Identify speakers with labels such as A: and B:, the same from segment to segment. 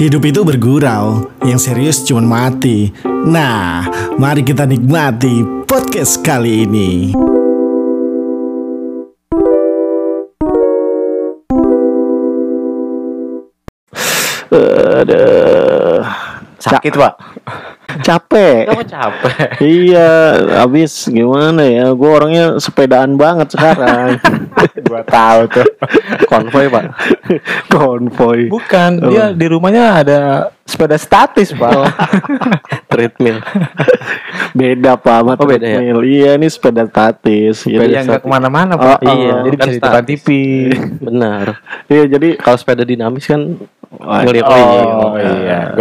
A: Hidup itu bergurau, yang serius cuma mati. Nah, mari kita nikmati podcast kali ini.
B: Aduh.
C: Sakit pak
B: Capek.
C: Kamu capek
B: iya, habis gimana ya? Gue orangnya sepedaan banget sekarang.
C: Gua tahu tuh
B: Konvoy, Pak. Konvoy.
C: Bukan Dia di rumahnya ada Sepeda statis pak
D: treadmill
B: Beda, Pak, sama
D: Oh, beda ya?
B: treadmill. Iya, ini sepeda statis.
C: Sepeda
B: Jadi
C: yang nggak
B: ke
C: mana-mana
B: Oh,
C: pak
B: oh.
C: Iya Jadi
D: Kan
C: bisa di depan. TV
D: benar
B: Iya, jadi
D: kalau sepeda dinamis kan
B: Wah,
D: ngeliat
C: Oh iya.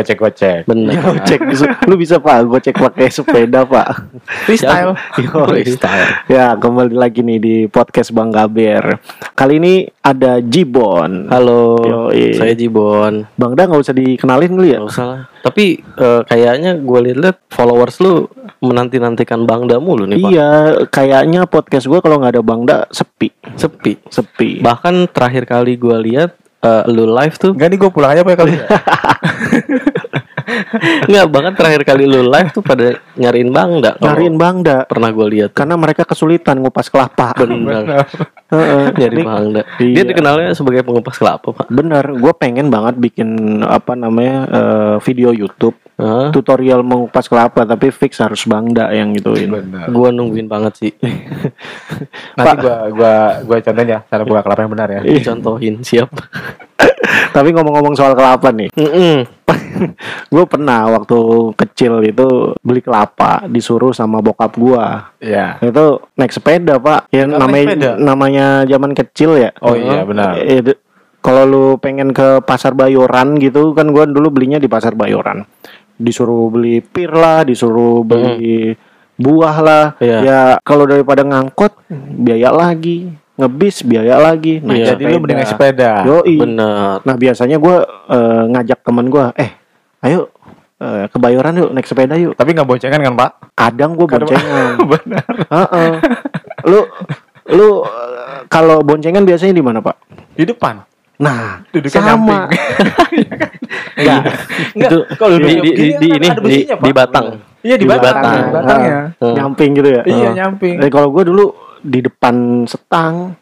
D: Benar
B: Ya, cek lu bisa pak gue cek pakai sepeda pak.
C: Freestyle.
B: Yoi.
D: freestyle.
B: Ya kembali lagi nih di podcast bang Gaber. Kali ini ada Jibon.
D: Halo.
B: Yoi.
D: saya Jibon.
B: Bang Da nggak usah dikenalin dulu ya?
D: Gak usah lah. Tapi eh, kayaknya gue liat-liat followers lu menanti-nantikan Bang Damu lu nih pak.
B: Iya kayaknya podcast gue kalau nggak ada bang Da sepi.
D: Sepi.
B: Sepi.
D: Bahkan terakhir kali gue lihat eh, lu live tuh.
C: Enggak nih gue pulang aja pak ya kali ya.
D: Nggak bahkan terakhir kali lu live tuh pada nyariin Bang Da Kalau
B: nyariin bang Da
D: pernah gue lihat
B: karena mereka kesulitan ngupas kelapa.
D: Benar
B: Heeh.
D: nyari
B: Ini-
D: Bang Da
B: Iya.
D: dia dikenalnya sebagai pengupas kelapa pak.
B: Bener gue pengen banget bikin apa namanya eh, video YouTube
D: Hah?
B: tutorial mengupas kelapa tapi fix harus bang Da yang gituin
C: Benar
D: Gua nungguin banget sih
C: Nanti gua gua gua contohin ya cara buka kelapa yang benar ya.
B: Iya.
D: Contohin siap
B: Tapi ngomong-ngomong soal kelapa nih,
D: Mm-mm.
B: gue pernah waktu kecil itu beli kelapa disuruh sama bokap gua.
C: Iya.
B: Itu naik sepeda pak, ya namanya
C: sepeda?
B: namanya zaman kecil ya.
C: Oh iya benar.
B: De- kalau lu pengen ke pasar Bayoran gitu kan gua dulu belinya di pasar Bayoran. Disuruh beli pir lah, disuruh beli buah lah.
D: Iya.
B: Ya kalau daripada ngangkut biaya lagi, ngebis biaya lagi. Naik
D: Iya.
C: Jadi lu mending naik sepeda.
B: Yoi.
D: Bener
B: Nah biasanya gue ngajak temen gue, eh ayo eh, ke Bayoran yuk naik sepeda yuk.
C: Tapi nggak boncengan kan pak?
B: Kadang gue boncengan.
C: benar.
B: Heeh. Lu lu eh, kalau boncengan biasanya di mana pak?
C: Di depan.
B: Nah
C: Duduknya
B: sama.
C: Enggak.
D: Itu
C: Kalau
D: di, di, di,
C: begini
D: di
C: kan
D: ini di, di Batang
C: Iya di
D: Di
C: batang.
D: batang.
C: Di batang ya.
D: Hmm.
B: Nyamping gitu ya.
C: Iya
D: Oh.
C: nyamping.
B: Eh, kalau gue dulu di depan setang,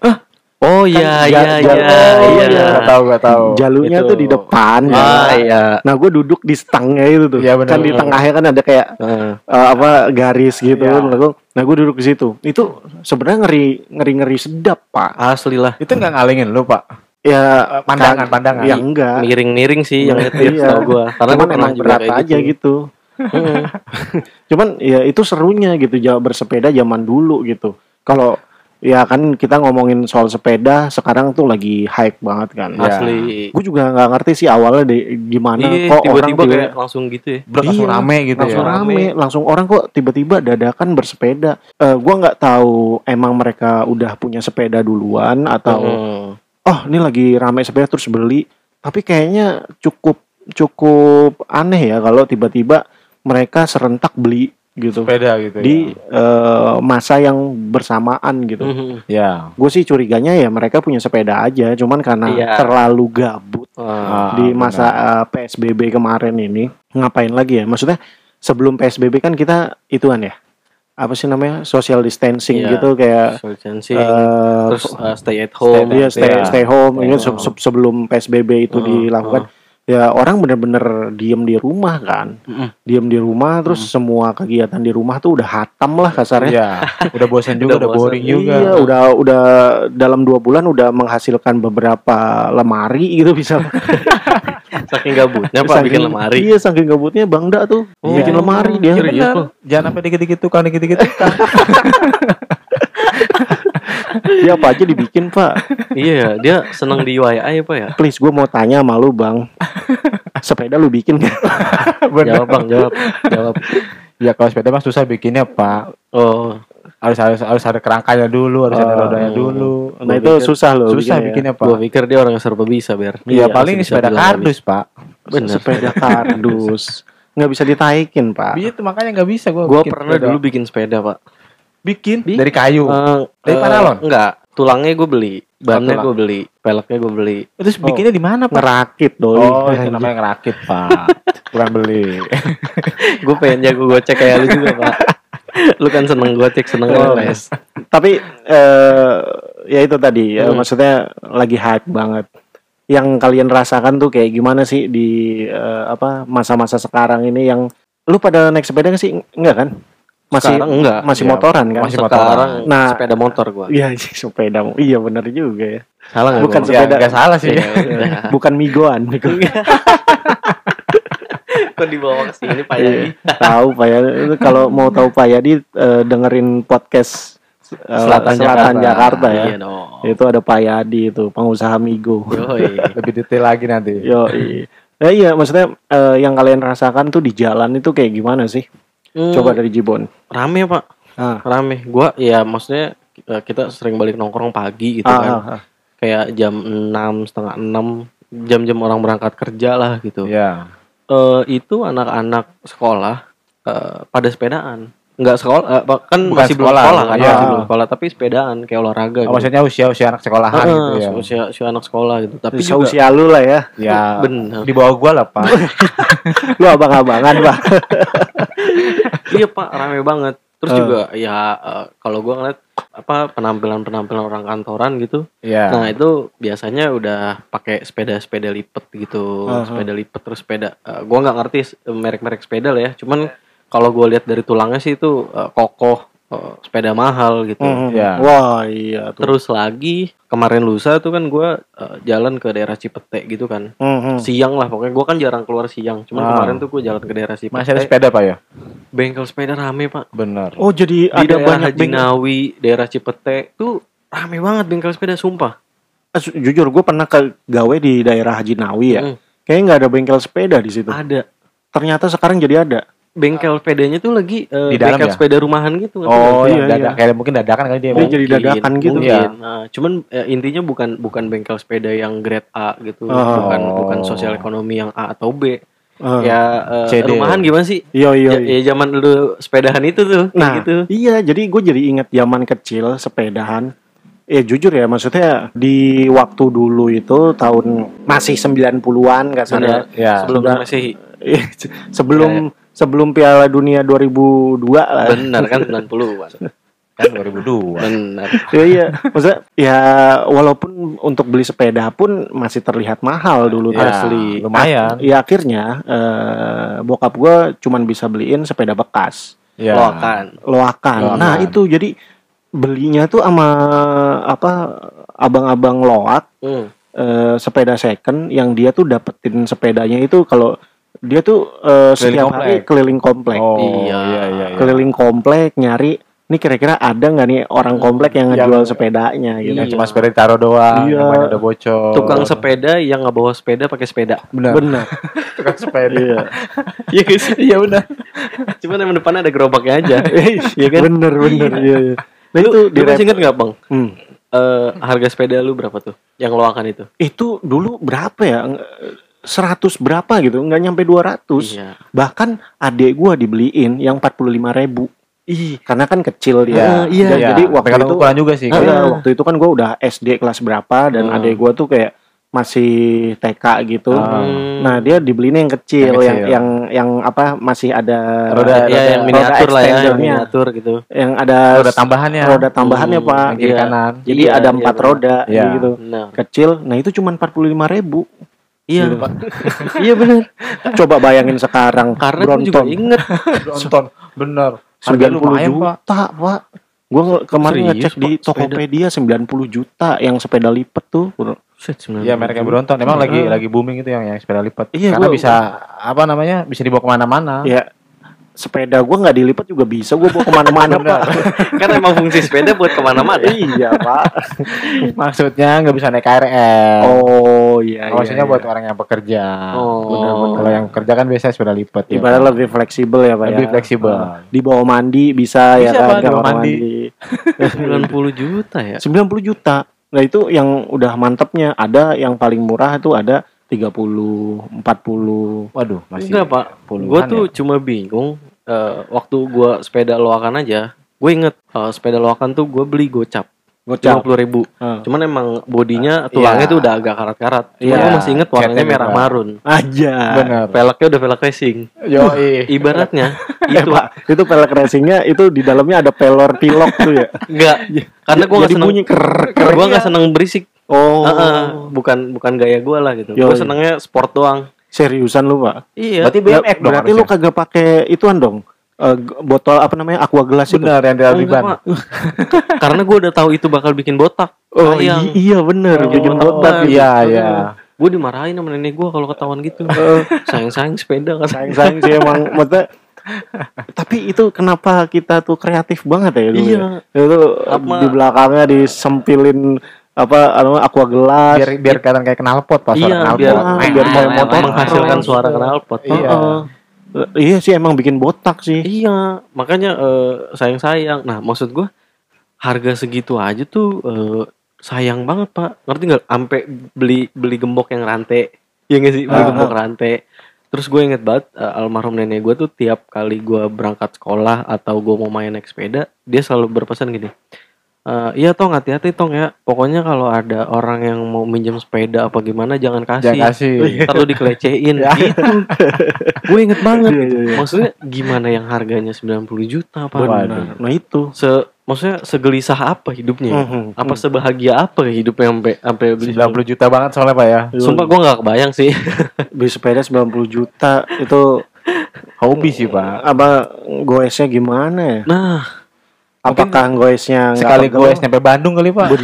D: Oh iya
B: ja-
D: iya iya
B: oh,
D: iya
B: iya.
C: Gak tahu gak tahu.
B: jalurnya
D: Itu.
B: tuh di depan.
D: Ah iya
B: Nah gue duduk di stangnya itu tuh.
C: Iya, bener.
B: kan di tengahnya kan ada kayak eh, apa garis gitu.
C: Iya.
B: Nah gue nah, gua duduk di situ. Itu sebenarnya ngeri ngeri ngeri sedap pak.
D: Asli lah
C: Itu nggak ngalingin lu pak?
B: Ya
C: Pandangan,
B: kan-
C: pandangan.
B: Ya enggak.
D: Miring-miring sih yang nyetir
B: Iya.
D: tau gua Karena
B: Cuman emang
D: juga
B: berat aja gitu.
D: Mm.
B: Cuman ya itu serunya gitu jalan bersepeda zaman dulu gitu. Kalau ya kan kita ngomongin soal sepeda sekarang tuh lagi hype banget kan.
C: Iya.
D: Asli
B: Gue juga nggak ngerti sih awalnya deh gimana
D: Iya
B: kok orang
D: tiba-tiba
B: tiba-
D: kayak langsung gitu ya
C: Bro, langsung
B: Iya,
C: rame gitu
B: langsung
C: ya.
B: rame, langsung orang kok tiba-tiba dadakan bersepeda. Eh gua nggak tahu emang mereka udah punya sepeda duluan atau
D: Mm.
B: Oh ini lagi rame sepeda terus beli. Tapi kayaknya cukup cukup aneh ya kalau tiba-tiba mereka serentak beli gitu
C: Sepeda gitu
B: di eh, masa yang bersamaan gitu.
D: Mhm.
C: ya.
B: Gue sih curiganya ya mereka punya sepeda aja, cuman karena
D: Iya.
B: terlalu gabut
D: Ah,
B: di
C: benar.
B: masa uh, PSBB kemarin ini ngapain lagi ya? Maksudnya sebelum PSBB kan kita ituan ya apa sih namanya social distancing
D: Iya.
B: gitu kayak
D: social distancing,
B: eh,
D: terus uh, stay at home
B: dia stay
C: Iya.
B: stay home
D: Stay
B: ini se-
D: home.
B: se- sebelum PSBB itu
D: Heeh,
B: dilakukan ya orang bener-bener diem di rumah kan
D: Mm-mm.
B: diem di rumah terus semua kegiatan di rumah tuh udah hatam lah kasarnya
C: Iya. Udah bosan juga,
D: Udah
C: udah,
D: bosan.
C: boring juga.
B: Iya, udah udah dalam dua bulan udah menghasilkan beberapa lemari gitu bisa.
D: saking gabutnya pak bikin lemari
B: Iya, saking gabutnya Bang Da tuh
D: Oh,
B: bikin lemari dia.
C: Iya,
D: Serius?
C: Jangan sampai dikit-dikit tukang, dikit-dikit tukang.
B: Dia apa aja dibikin, Pak.
D: iya dia seneng di UIA ya pak ya
B: Please, gue mau tanya sama lu, Bang. Sepeda lu bikin?
C: Bener.
D: jawab bang jawab jawab
C: Ya kalau sepeda mah susah bikinnya, Pak.
D: oh
C: Harus harus harus ada kerangkanya dulu, harus ada
B: Oh.
C: rodanya dulu.
B: Nah,
D: Gua
B: itu
D: pikir-
B: susah loh
C: Susah
B: bikinnya.
C: bikinnya, Pak.
D: gua pikir dia orang yang serba bisa ber
C: Iya,
B: Iya,
C: paling sepeda kardus, Pak.
D: bener
B: Sepeda kardus. Nggak bisa ditaikin, Pak.
C: Iya, itu makanya nggak bisa gua.
D: gua
C: bikin
D: pernah
C: sepeda.
D: dulu bikin sepeda pak
C: bikin
D: Bi-
C: dari kayu.
D: Eh,
C: Dari
D: eh,
C: panalon?
D: enggak tulangnya gue beli Bannya gue beli, peleknya gue beli.
C: Terus bikinnya di mana, Pak?
B: Ngerakit doi.
C: Oh, itu namanya ngerakit, Pak. Bukan beli.
D: gue pengen jago gocek kayak lu juga pak. lu kan seneng gocek, seneng
B: Oh.
D: les.
B: Tapi eh ya itu tadi, ya,
D: Hmm.
B: maksudnya lagi hype banget. Yang kalian rasakan tuh kayak gimana sih di eh, apa masa-masa sekarang ini yang lu pada naik sepeda nggak sih? Enggak kan? Masih
D: Sekarang enggak.
B: masih
C: Iya,
B: motoran kan?
C: masih
D: Sekarang
B: Nah.
D: sepeda motor gue.
B: Iya, sepeda. Iya benar juga ya.
D: Salah nggak?
B: Bukan
D: gua?
B: sepeda.
C: Ya, nggak salah sih.
D: Ya.
B: Bukan migoan. Migo.
D: Kok dibawa ke sini Pak
B: Iya,
D: Yadi?
B: tahu Pak ya. Kalau mau tahu Pak Yadi eh, dengerin podcast eh,
C: Selatan
B: Jakarta,
C: Jakarta.
B: ya.
D: Iya dong.
B: Itu ada Pak Yadi itu, pengusaha Migo.
D: Yoi.
C: Lebih detail lagi nanti.
B: Yo, Ya iya, maksudnya eh, yang kalian rasakan tuh di jalan itu kayak gimana sih?
D: Hmm,
B: Coba dari Jibon.
D: rame pak,
B: Ah,
D: rame. Gua ya maksudnya kita sering balik nongkrong pagi gitu
B: ah,
D: kan.
B: ah, ah.
D: Kayak jam 6, setengah 6 jam-jam orang berangkat kerja lah gitu.
C: Iya.
D: Eh, itu anak-anak sekolah eh, pada sepedaan. Enggak sekolah, eh, kan
C: Bukan
D: masih belum
C: sekolah,
D: sekolah kan,
C: iya.
D: masih belum sekolah, tapi sepedaan kayak olahraga
C: Oh,
D: gitu.
C: maksudnya usia-usia anak sekolahan
D: Ah,
C: gitu ya.
D: usia, usia anak sekolah gitu. Tapi
B: Usia
D: juga
B: usia lu lah ya.
C: Ya,
D: Bener.
C: di bawah gua lah, Pak.
B: Lu abang-abangan, Pak.
D: iya pak, rame banget. Terus
B: Eh.
D: juga ya eh, kalau gua ngeliat apa penampilan-penampilan orang kantoran gitu.
C: Iya.
D: Nah itu biasanya udah pakai sepeda-sepeda lipat gitu,
B: Aha.
D: sepeda lipat terus sepeda. eh, gua nggak ngerti merek-merek sepeda lah ya. Cuman kalau gua lihat dari tulangnya sih itu eh, kokoh, eh, sepeda mahal gitu.
B: Hmm,
C: Iya.
B: Wah, iya tuh.
D: Terus lagi kemarin lusa tuh kan gua eh, jalan ke daerah Cipete gitu kan.
B: Hmm, hmm.
D: Siang lah pokoknya gua kan jarang keluar siang. Cuman
C: Ah.
D: kemarin tuh gua jalan ke daerah Cipete.
C: Masih ada sepeda, Pak ya?
D: Bengkel sepeda rame pak.
C: Benar.
B: Oh, jadi
D: Di
B: ada
D: daerah
B: banyak
D: Haji
B: bengkel.
D: Nawi, daerah Cipete tuh rame banget bengkel sepeda sumpah.
B: Ah, su- Jujur, gue pernah ke gawe di daerah Haji Nawi ya.
D: Mm,
B: Kayaknya nggak ada bengkel sepeda di situ.
D: ada.
B: Ternyata sekarang jadi ada.
D: Bengkel sepedanya tuh lagi eh,
C: Di dalam
D: bengkel
C: ya?
D: sepeda rumahan gitu
C: Oh,
B: iya,
D: nggak?
C: iya,
B: iya.
C: dadak kayak mungkin dadakan kali dia. Bang.
B: jadi dadakan gitu.
D: mungkin.
C: Iya.
D: Nah, cuman eh, intinya bukan bukan bengkel sepeda yang grade A gitu,
B: Oh.
D: bukan bukan sosial ekonomi yang A atau B.
B: Ah.
D: Ya eh,
C: CD.
D: rumahan gimana sih?
B: Iya, iya.
D: Ya,
B: iya.
D: ya zaman dulu sepedahan itu tuh
B: Nah,
D: gitu.
B: iya, jadi gue jadi ingat zaman kecil sepedahan. Ya jujur ya, maksudnya di waktu dulu itu tahun masih 90-an nggak salah.
C: Ya.
D: Sebelum masih
B: Iya, sebelum sebelum Piala Dunia 2002 lah.
D: benar kan 90-an.
C: Kan 2002.
D: Benar.
B: Iya, iya. Maksudnya ya walaupun untuk beli sepeda pun masih terlihat mahal dulu.
C: Ya,
D: Asli.
C: Lumayan.
B: Ya akhirnya eh, bokap gue cuman bisa beliin sepeda bekas
C: Ya.
D: Loakan.
B: loakan.
C: Loakan.
B: Nah itu jadi belinya tuh sama apa abang-abang loak
D: Hmm.
B: eh, sepeda second yang dia tuh dapetin sepedanya itu kalau dia tuh eh,
C: Keliling
B: setiap hari
C: komplek.
B: keliling komplek,
C: Oh,
D: Iya.
C: iya, iya, iya.
B: keliling komplek nyari. Ini kira-kira ada nggak nih orang komplek yang
C: Yang-
B: ngejual sepedanya gitu?
C: Yang
D: Iya.
C: cuma sepeda ditaruh doang,
B: Iya.
C: yang udah bocor.
D: Tukang sepeda yang nggak bawa sepeda pakai sepeda.
C: benar.
B: Benar.
C: Tukang sepeda.
B: Iya.
D: Iya guys. Iya benar. Cuman yang depannya ada gerobaknya aja. Iya kan?
B: Bener bener. Iya. iya. Nah
D: Lu,
B: itu
D: lu
B: di
D: masih inget nggak bang?
B: Hmm.
D: Eh, harga sepeda lu berapa tuh? Yang loakan itu?
B: Itu dulu berapa ya? Nge- 100 berapa gitu? Nggak nyampe 200.
D: Iya.
B: Bahkan adek gua dibeliin yang 45 ribu.
D: Ih,
B: Karena kan kecil dia.
D: iya.
B: Dan
C: Iya,
B: Jadi waktu
C: tergantung
B: itu
C: ukuran juga sih.
B: Iya,
D: Ah.
B: waktu itu kan gua udah SD kelas berapa dan
D: Ah.
B: adek gua tuh kayak masih TK gitu.
D: Hmm.
B: Nah, dia dibeliin yang kecil,
C: Yang
B: yang
C: kecil.
B: yang yang apa masih ada
C: Roda-
D: ya yang
B: roda
D: miniatur lah ya, yang miniatur gitu.
B: yang ada
C: Roda tambahannya.
B: roda tambahannya,
D: Hmm,
B: Pak.
C: Yang kiri
D: Iya.
C: kanan.
B: Jadi
D: Iya,
B: ada
D: iya,
B: empat
D: benar.
B: roda
C: Iya.
B: gitu.
D: Benar.
B: Kecil. Nah, itu cuma 45 ribu.
D: Iya,
B: Gitu.
D: Pak. iya benar.
B: Coba bayangin sekarang
D: Karena gue juga
B: Bronton
D: inget
C: Nonton. Bener.
B: 90
C: lumayan,
B: juta,
C: Pak.
B: Pak. Gua nge- kemarin
D: Serius,
B: ngecek di
D: sepeda?
B: Tokopedia 90 juta yang sepeda lipat tuh.
D: Set,
C: Iya, mereknya Bronton. Emang lagi
B: Ah.
C: lagi booming itu yang yang sepeda lipat.
B: Iya,
C: Karena
B: gua-
C: bisa apa namanya? Bisa dibawa ke mana-mana.
B: Ya sepeda gua nggak dilipat juga bisa gua bawa ke mana-mana pak.
D: kan emang fungsi sepeda buat ke mana-mana.
B: iya pak.
C: Maksudnya nggak bisa naik KRL.
B: Oh iya.
C: Maksudnya
B: iya,
C: buat
B: iya.
C: orang yang bekerja.
D: Oh.
C: Kalau yang kerja kan biasa sepeda lipat. ya.
B: Ibarat lebih fleksibel ya pak.
C: Lebih
B: ya.
C: fleksibel.
B: Ah, Di bawah mandi bisa, ya
C: Bisa,
B: kan.
C: Pak, di
B: kamar
C: mandi.
D: 90 juta ya.
B: 90 juta. Nah itu yang udah mantepnya. Ada yang paling murah itu ada 30, 40.
C: Waduh, masih
D: Enggak pak, gue tuh
C: ya.
D: cuma bingung eh, waktu gue sepeda loakan aja, gue inget eh, sepeda loakan tuh gue beli gocap.
B: Gocap.
D: lima puluh ribu.
B: Ah.
D: Cuman emang bodinya tulangnya
C: Iya.
D: tuh udah agak karat-karat. Cuman
B: Iya.
D: gue masih inget warnanya merah marun.
B: Aja.
C: Bener.
D: Peleknya udah pelek racing.
C: Yo,
D: Ibaratnya
B: Eh,
D: itu
B: Pak, itu pelek racingnya itu di dalamnya ada pelor pilok tuh ya.
D: enggak. Karena gue nggak seneng.
B: bunyi ker ker.
D: Gue nggak seneng berisik.
B: Oh.
D: Heeh, bukan bukan gaya gue lah gitu. Gue senengnya sport doang.
B: Seriusan lu, Pak?
D: Iya.
C: Berarti BMX dong
B: Berarti lu
C: harusnya.
B: kagak pakai ituan dong. G- botol apa namanya? Aqua gelas itu.
C: Bener yang di
D: Oh. Pak. Karena gue udah tahu itu bakal bikin botak.
B: Oh
D: Sayang.
B: i- iya bener
C: Oh,
B: bikin botak. gitu.
C: Iya, iya.
D: Gue dimarahin sama nenek gue kalau ketahuan gitu. Sayang-sayang sepeda kan.
B: Sayang-sayang sih emang maksudnya tapi itu kenapa kita tuh kreatif banget ya dulu
D: Iya.
B: ya? Itu
D: Apa-
B: di belakangnya disempilin apa anu aqua gelas.
C: Biar biar kelihatan kayak knalpot pas
D: Iya,
C: knalpot.
D: biar
B: Nah, biar kayak motor
D: menghasilkan suara knalpot.
C: Iya.
B: Heeh. Iya sih emang bikin botak sih.
D: Iya, makanya eh, sayang-sayang. Nah, maksud gua harga segitu aja tuh eh, sayang banget, Pak. Ngerti nggak? Sampai beli beli gembok yang rantai. Iya nggak sih? Beli
B: Ah.
D: gembok rantai. Terus gue inget banget eh, almarhum nenek gue tuh tiap kali gua berangkat sekolah atau gue mau main naik sepeda, dia selalu berpesan gini. "Eh, iya tong hati-hati tong ya. Pokoknya kalau ada orang yang mau minjem sepeda apa gimana jangan kasih.
C: Jangan kasih.
D: Ntar lu dikelecehin
C: Ya.
D: gitu. gue inget banget.
B: Iya, iya, iya.
D: Maksudnya gimana yang harganya 90 juta Pak?
B: Benar. Nah itu.
D: Se maksudnya segelisah apa hidupnya?
B: Mhm.
D: Apa sebahagia apa ya hidupnya sampai sampai beli
C: 90 juta banget soalnya Pak ya.
D: Sumpah gue nggak kebayang sih.
B: beli sepeda 90 juta itu
C: Hobi sih Pak.
B: apa goesnya gimana ya?
D: Nah,
B: Apakah goesnya
C: Sekali gue nyampe Bandung kali Pak.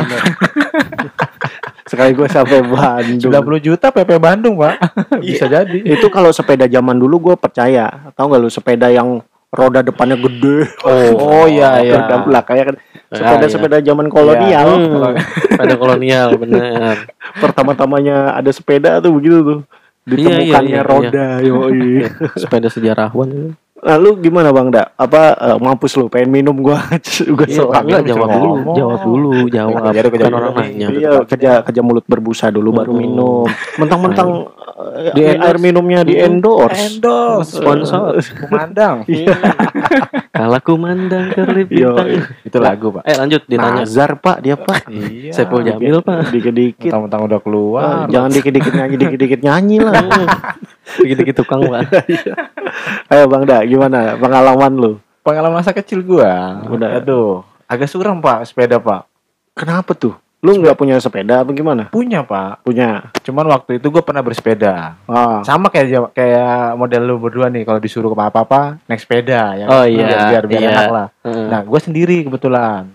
B: sekali gue sampai Bandung.
C: 90 juta PP Bandung Pak. Bisa jadi.
B: itu kalau sepeda zaman dulu gue percaya. Tahu nggak lu sepeda yang roda depannya gede.
C: Oh, iya, iya.
B: Roda belakangnya kan sepeda
D: iya.
B: sepeda zaman kolonial.
D: hmm, pada kolonial bener.
B: Pertama-tamanya ada sepeda tuh begitu tuh.
D: Iya, iya,
B: Ditemukannya
D: iya,
B: roda, yoi.
D: Sepeda sejarawan itu.
B: Lalu gimana Bang Da? Apa eh, mampus lu pengen minum gua gua
D: Iya,
B: selang.
D: enggak jawab dulu,
C: ngomong.
D: jawab dulu, jawab.
C: Jadi
D: Kan
C: kejadian
D: orang
C: dulu.
D: nanya.
B: Iya, kerja kerja mulut berbusa dulu baru minum. Mentang-mentang
C: Di
B: air
C: endorse.
B: minumnya di endorse.
C: Endorse.
D: Sponsor.
C: Kumandang.
D: Kalau ku mandang kerlip
B: Yo,
D: bintang.
C: Itu lagu Pak.
D: Eh lanjut ditanya.
B: Nazar Pak dia Pak.
C: Iya.
D: Saiful Jamil Pak.
B: Dikit-dikit.
C: Mentang-mentang udah keluar.
B: Ah, jangan dikit-dikit nyanyi, dikit-dikit nyanyi lah.
D: Dikit-dikit tukang Pak.
B: Ayo Bang Da, gimana pengalaman lu?
C: Pengalaman masa kecil gua.
B: Udah.
C: Aduh, agak suram Pak sepeda Pak.
B: Kenapa tuh? Lu nggak punya sepeda apa gimana?
C: Punya Pak.
B: Punya.
C: Cuman waktu itu gue pernah bersepeda.
B: Ah.
C: Sama kayak kayak model lu berdua nih kalau disuruh ke apa-apa naik sepeda ya.
D: Oh, iya,
C: Biar biar
D: iya.
C: enak lah.
D: Heeh.
C: Nah, gue sendiri kebetulan.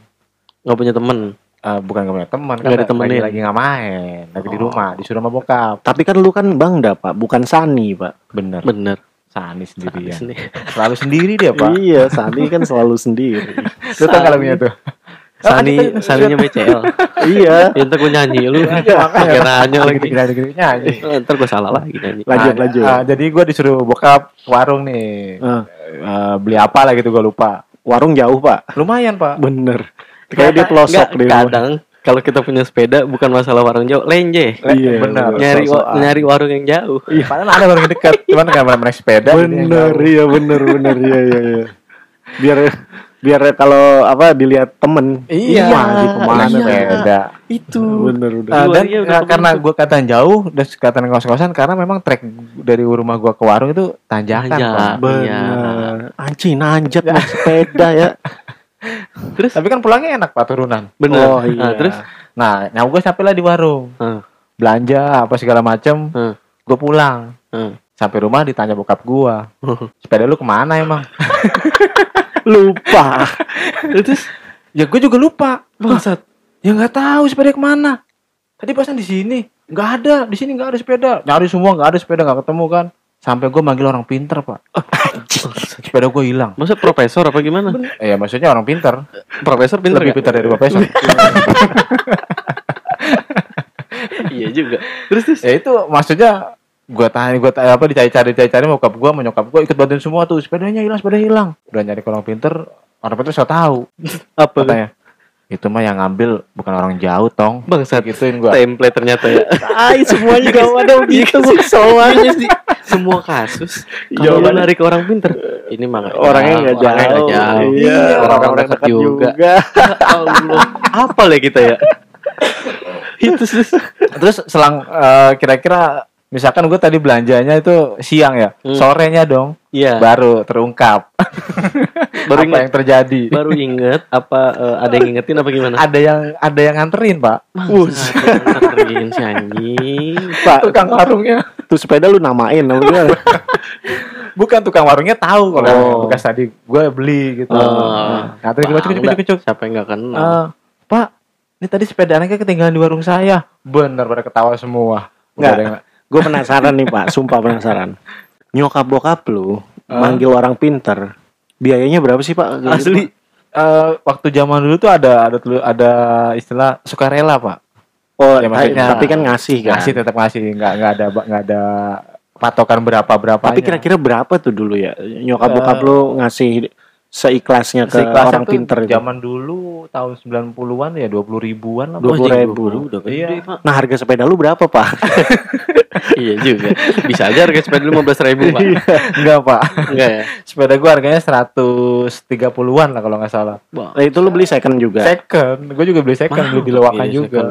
D: Nggak punya temen.
C: Eh, bukan gak punya teman kan lagi, lagi nggak main lagi di
B: Oh.
C: rumah disuruh sama bokap
B: Tapi kan lu kan Bang Da Pak, bukan Sani Pak.
C: bener
D: Bener.
C: Sani sendiri ya selalu sendiri dia pak
B: Iya, Sani kan selalu sendiri.
C: lu tau gak lagunya tuh
D: Sani, Saninya BCL.
B: iya.
D: Ya, ntar gue nyanyi lu.
C: Iya.
D: Pakai nanya lagi.
C: Dikit- dikit nyanyi.
D: Eh, Ntar gue salah lagi nyanyi.
B: Lanjut,
C: Nah,
B: lanjut.
C: ah, jadi gue disuruh bokap ke warung nih. Eh, beli apa lah gitu gue lupa
B: Warung jauh Pak.
C: lumayan pak
B: Bener. Kayak dia pelosok
D: Nggak,
B: di rumah.
D: kadang kalau kita punya sepeda bukan masalah warung jauh, lenje.
B: Iya,
C: bener.
D: Nyari nyari warung yang jauh.
C: Iya, padahal ada warung dekat cuman kan malam naik sepeda
B: Bener, iya bener bener iya iya iya. Biar biar kalau apa dilihat temen.
C: iya
B: Wah, di ke mana
C: naik
B: tuh?
C: sepeda
D: Itu.
B: Bener udah.
C: Ah, dan
D: Luarnya udah
C: nah, karena gue kelihatan jauh dan kelihatan kos-kosan karena memang trek dari rumah gue ke warung itu tanjakan
D: Tanjak.
C: Pak.
B: Bener. Anjing nanjak naik sepeda ya.
D: Terus
C: tapi kan pulangnya enak pak turunan
D: bener.
B: Oh, iya.
D: Nah, terus
C: nah nyawa gue sampai lah di warung
D: Heeh.
C: belanja apa segala macem
D: Heeh.
C: gue pulang
D: Heeh.
C: Sampai rumah ditanya bokap gue sepeda lu ke mana emang
B: Lupa.
D: terus
C: ya gue juga lupa
D: bangsat.
C: ya nggak tahu sepeda ke mana tadi pasan di sini nggak ada di sini nggak ada sepeda nyari semua nggak ada sepeda nggak ketemu kan sampai gue manggil orang pinter pak sepeda gue hilang
D: Masa profesor apa gimana?
C: eh, ya maksudnya orang pinter
D: Profesor pinter
C: lebih
D: gak?
C: pinter dari profesor
D: iya juga. Terus terus.
C: ya itu maksudnya gue tanya gue tanya apa dicari-cari dicari-cari mau bokap gue menyokap gue ikut bantuin semua tuh sepedanya hilang sepeda hilang udah nyari orang pinter orang pinter saya tahu
D: Apa?
C: katanya itu mah yang ngambil bukan orang jauh tong
D: Bangsat.
C: gituin gue
D: Template ternyata ya.
B: Ay, semuanya gak ada begitu. Kesel banget.
D: semua kasus kalau lu ke orang pinter ini mah nggak
B: Orangnya
D: jauh,
B: nggak
D: orangnya
B: jauh.
D: nggak jauh.
B: Iya,
D: orang-orang dekat juga, Ya Allah apa ya kita ya itu sih
C: Terus selang eh, kira-kira misalkan gue tadi belanjanya itu siang ya,
D: Hmm.
C: sorenya dong
D: iya
C: baru terungkap
D: Baru
C: apa
D: ingat.
C: yang terjadi.
D: baru inget apa eh, ada yang ngingetin apa gimana
C: Ada yang ada yang nganterin pak,
D: yang nganterin si anjing
B: Pak,
C: tukang warungnya.
B: tuh sepeda lu namain gimana?
C: Bukan tukang warungnya tahu kalau
B: Oh.
C: bekas tadi gue beli gitu.
D: Oh.
C: Nganterin gue cuk cuk cuk cuk.
D: siapa yang nggak kenal
C: Eh, Pak, ini tadi sepeda anaknya ketinggalan di warung saya. Bener pada ketawa semua.
B: Nggak. Gue penasaran nih Pak, sumpah penasaran. Nyokap bokap lu
C: Ah.
B: manggil orang pinter, biayanya berapa sih Pak?
D: Asli
B: gitu,
C: Eh, waktu zaman dulu tuh ada ada ada istilah sukarela pak.
B: Oh,
C: Ya, maksudnya
B: tapi kan ngasih kan.
C: Ngasih tetap ngasih, nggak nggak ada nggak ada patokan berapa berapa.
B: Tapi kira-kira berapa tuh dulu ya? Nyokap bokap
C: Eh,
B: lu ngasih seikhlasnya ke orang pinter itu.
C: Zaman dulu tahun 90-an ya 20 ribuan lah.
B: Dua
C: Pak.
B: puluh
D: Wah,
B: ribu.
D: baru udah gede
C: Iya.
D: pak
B: Nah harga sepeda lu berapa Pak?
D: iya juga. Bisa aja harga sepeda lima belas ribu pak.
C: Enggak pak.
D: enggak ya?
C: Sepeda gua harganya 130-an lah kalau nggak salah.
D: Wah,
B: Nah, itu lu beli second juga.
C: Second, gue juga beli second,
D: Mahal
C: beli di Loakan
D: iya,
C: juga.
D: second.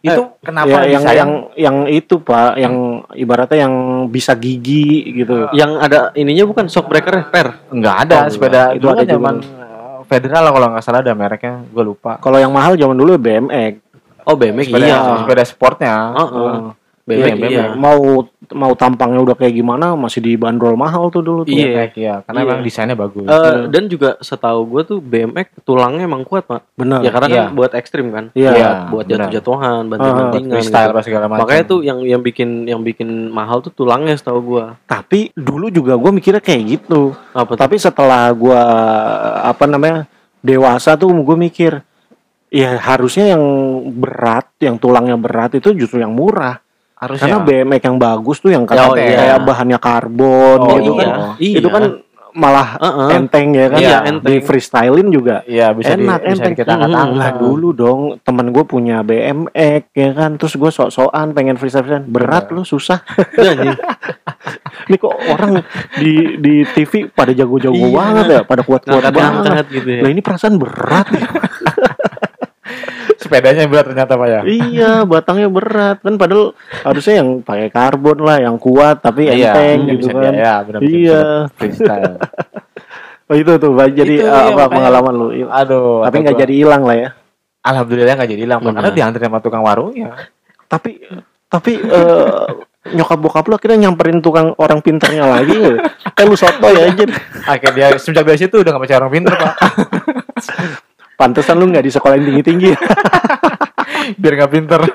C: Itu kenapa
B: ya, yang
C: bisa
B: yang yang itu Pak, yang ibaratnya yang bisa gigi gitu.
D: yang ada ininya bukan shock breaker per
C: Enggak ada
B: Oh,
C: sepeda
B: itu ada
C: kan zaman uh, federal lah kalau nggak salah ada mereknya gue lupa.
B: Kalau yang mahal zaman dulu BMX.
D: oh BMX
C: sepeda
D: iya.
C: sepeda sportnya
D: Heeh.
B: Iya,
D: BMX iya
B: Mau mau tampangnya udah kayak gimana masih dibanderol mahal tuh dulu tuh.
D: Iya.
C: Kayak, iya karena
D: Iya.
C: emang desainnya bagus
D: Eh, dan juga setahu gue tuh BMX tulangnya emang kuat pak
B: Benar.
D: ya karena
C: Iya.
D: kan buat ekstrim kan
B: Iya.
C: Iya,
D: buat jatuh-jatuhan
B: Ah,
D: banting-bantingan
C: freestyle
D: gitu.
C: segala macam
D: makanya tuh yang yang bikin yang bikin mahal tuh tulangnya setahu gue
B: Tapi dulu juga gue mikirnya kayak gitu.
D: apa?
B: Tapi setelah gua apa namanya dewasa tuh gue mikir ya harusnya yang berat, yang tulangnya berat itu justru yang murah.
C: Harusnya
B: Karena BMX yang bagus tuh yang
D: Ya,
B: kayak,
D: oh, iya.
B: kayak bahannya karbon
C: Oh,
B: gitu
D: iya.
B: kan.
D: Iya.
B: Itu kan malah
D: Heeh.
B: enteng ya kan.
D: Iya,
B: Di
D: enteng.
B: freestylein juga
C: iya bisa di,
B: enak
C: bisa
B: enteng.
C: kita angkat
B: Hmm, lah dulu dong temen gue punya BMX ya kan terus gue sok-sokan pengen freestyle freestyle berat lu susah
D: Iya,
B: ini kok orang di di TV pada jago-jago
D: Iya.
B: banget ya pada kuat-kuat banget
D: gitu ya
B: Lah ini perasaan berat ya.
C: Sepedanya berat ternyata pak ya
B: iya, batangnya berat kan padahal harusnya yang pakai karbon lah, yang kuat tapi
C: iya
B: enteng gitu
C: bisa
B: kan.
C: iya benar
B: Iya.
C: freestyle
B: Oh, itu tuh Pak. jadi
C: Itu, iya,
B: apa pengalaman lu?
C: aduh
B: tapi nggak jadi hilang lah ya.
C: alhamdulillah nggak jadi hilang karena
D: Benar.
C: diantri sama tukang warung ya
B: Tapi tapi eh, nyokap bokap lu akhirnya nyamperin tukang orang pinternya lagi? Kayak lu soto ya anjir.
C: akhirnya dia semenjak dari situ udah nggak percaya orang pinter pak
B: Pantesan lu nggak di sekolah yang tinggi-tinggi.
C: biar nggak pinter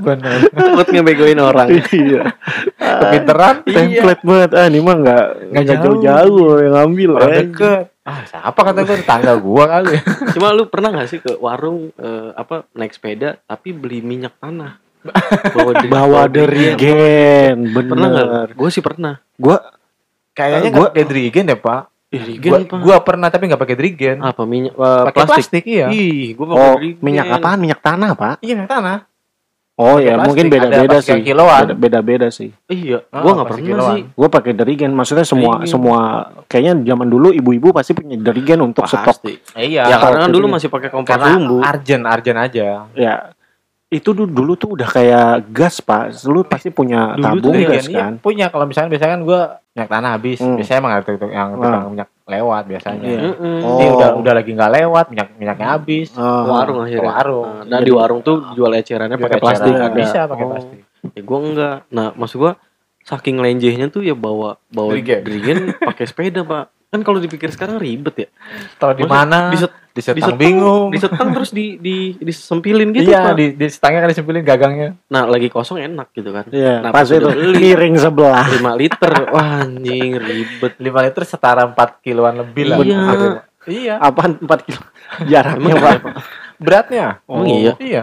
C: benar
D: Takut ngebegoin orang
B: iya.
C: kepinteran
B: Template banget. Ah, ini mah nggak
C: Nggak
B: nggak
C: jauh.
B: jauh-jauh yang ngambil.
C: orang
B: eh.
C: deket ah siapa kata gue tetangga gua kali
D: Cuma lu pernah gak sih ke warung eh, apa naik sepeda tapi beli minyak tanah? Bawa, di-
B: Bawa
D: di-
B: derigen,
D: Pernah nggak?
B: bener.
D: Gue sih pernah.
B: Gua
C: kayaknya
B: Gua-
C: nggak pakai drigen deh pak
D: Dirigen
C: gua,
D: apa?
C: gua pernah tapi nggak pakai drigen
D: apa minyak eh,
C: pakai
D: plastik?
C: plastik iya
D: Ih, gue pakai
B: oh
D: dirigen.
B: minyak apaan? Minyak tanah, Pak.
C: iya minyak tanah
B: Oh
C: Pakai
B: ya,
C: plastik,
B: mungkin beda-beda sih.
C: kiloan.
B: Beda- Beda-beda sih.
D: Iya,
C: Ah,
D: gue nggak pernah
C: kiloan.
D: sih.
B: Gua pakai derigen, maksudnya semua
D: Derigen.
B: semua kayaknya zaman dulu ibu-ibu pasti punya derigen untuk stok.
D: Pasti.
C: iya
D: Ya karena kan dulu
B: dirigen.
D: masih pakai kompor
C: karena arjen arjen aja
B: Ya. Itu dulu, dulu tuh udah kayak gas, Pak. Lu pasti punya
D: Dulu
B: tabung
D: iya,
B: gas
C: iya,
B: kan?
C: punya kalau misalnya biasanya kan gua minyak tanah habis
B: Hmm.
C: biasanya emang ada tukang yang tukang minyak lewat biasanya
B: Iya.
D: Mm-mm.
B: Oh.
C: ini udah udah lagi nggak lewat minyak minyaknya habis
B: Ah.
D: warung akhirnya.
C: warung
D: Nah, dan di warung tuh jual ecerannya pakai plastik ada.
C: bisa pakai
D: Oh.
C: plastik
D: Ya gue enggak. Nah, maksud gua saking lenjehnya tuh ya bawa bawa
C: dirigen
D: pakai sepeda, Pak. Kan kalau dipikir sekarang ribet ya.
C: tahu di mana
D: Diset,
C: disetang
D: disetang
C: bingung
D: Disetang terus di di disempilin gitu,
C: iya
D: Pak.
C: di di setangnya kan disempilin gagangnya
D: Nah, lagi kosong enak gitu kan.
B: Iya,
D: Nah,
B: pas itu miring sebelah.
D: 5 liter. Wah, anjing ribet.
C: 5 liter setara 4 kiloan lebih lah
D: Iya.
C: iya
B: Apaan 4 kilo jaraknya,
D: Emang
B: Pak?
C: beratnya
D: Emang iya?
C: iya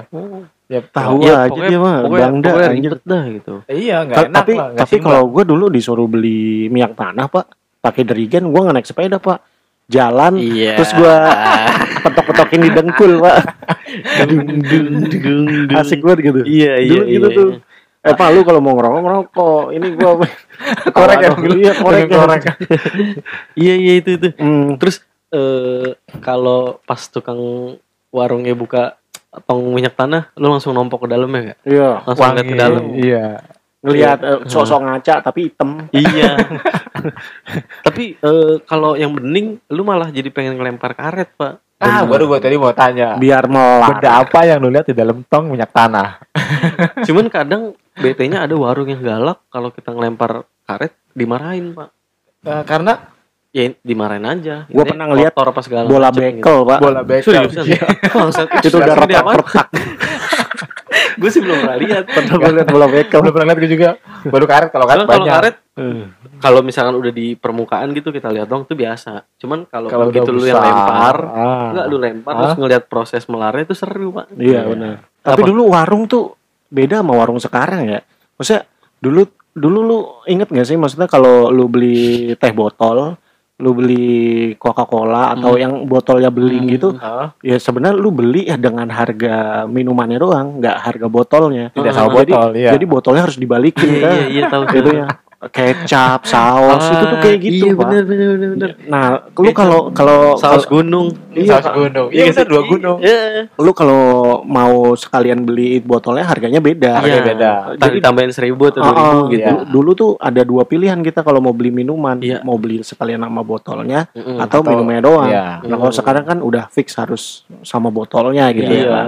C: ya
B: Tahu
D: Ya,
B: aja
D: pokoknya-
B: dia mah bangda
D: pokoknya ribet dah gitu.
C: iya nggak
B: Ta-
C: enak
B: tapi
C: lah
B: tapi kalau gue dulu disuruh beli minyak tanah pak pakai derigen gue nggak naik sepeda pak jalan
D: Iya.
B: terus gue petok-petokin di dengkul pak
D: dung dung dung dung.
B: asik banget gitu
D: Iya, iya,
B: dulu gitu
D: iya,
B: tuh
D: iya.
B: Eh Pak, lu kalau mau ngerokok ngerokok. Ini gua
C: Korek ya,
B: Iya, korek.
C: Dengan korek.
D: Iya iya itu itu.
B: Hmm.
D: Terus eh kalau pas tukang warungnya buka tong minyak tanah, lu langsung nombok ke dalamnya gak?
B: Iya.
D: Langsung lihat ke dalam.
C: Iya.
B: Ngelihat eh, sosok ngaca tapi hitam.
D: iya. Tapi eh, kalau yang bening, lu malah jadi pengen ngelempar karet, Pak.
C: Ah, baru gua tadi mau tanya.
B: Biar melar.
C: Benda apa yang lu lihat di dalam tong minyak tanah?
D: Cuman kadang BT-nya ada warung yang galak kalau kita ngelempar karet dimarahin, Pak.
C: Eh, karena
D: Ya dimarahin aja.
B: Gua
D: Intinya
B: pernah ngeliat
D: segala
B: Bola bekel, Pak.
C: bola bekel.
D: Seriusan? Bangsat.
B: Itu udah retak-retak.
D: Gue sih belum pernah lihat.
B: Pernah gua lihat bola bekel.
C: Belum pernah lihat gue juga. Baru karet kalau karet
D: Soalnya kalau
C: banyak.
D: karet
B: Hmm.
D: kalau misalkan udah di permukaan gitu kita lihat dong itu biasa. Cuman kalau
C: Kalau
D: begitu
C: udah
D: lu yang lempar,
C: Ah.
D: enggak lu lempar
C: Ah.
D: terus ngelihat proses melarnya itu seru, Pak.
B: Iya benar. Tapi
D: Apa?
B: dulu warung tuh beda sama warung sekarang ya. Maksudnya dulu dulu lu inget gak sih maksudnya kalau lu beli teh botol, lu beli Coca-Cola atau yang botolnya beling
D: Hmm.
B: gitu,
C: Ah,
B: ya sebenarnya lu beli ya dengan harga minumannya doang, nggak harga botolnya.
C: tidak
D: Ah,
C: sama
B: jadi-
C: botol, iya.
B: Jadi botolnya harus dibalikin kan.
D: iya, iya tahu.
B: Itu ya kecap, saus itu tuh kayak gitu,
D: Iya,
B: Pak.
D: bener, bener, bener, bener.
B: Nah, lu kalau kalau
D: Saus gunung.
B: iya,
C: saus gunung. Iya, benar dua gunung.
D: Iya.
B: lu kalau mau sekalian beli botolnya harganya beda.
C: Harganya beda.
D: Jadi tambahin seribu atau dua
B: Oh,
D: ribu
B: oh,
D: gitu.
C: iya.
B: Dulu, tuh ada dua pilihan kita kalau mau beli minuman,
D: Iya.
B: mau beli sekalian sama botolnya
D: Mm-mm.
B: atau,
C: Atau-
B: minumnya doang.
C: iya.
B: Nah kalau sekarang kan udah fix harus sama botolnya gitu
D: Iya.
B: ya kan.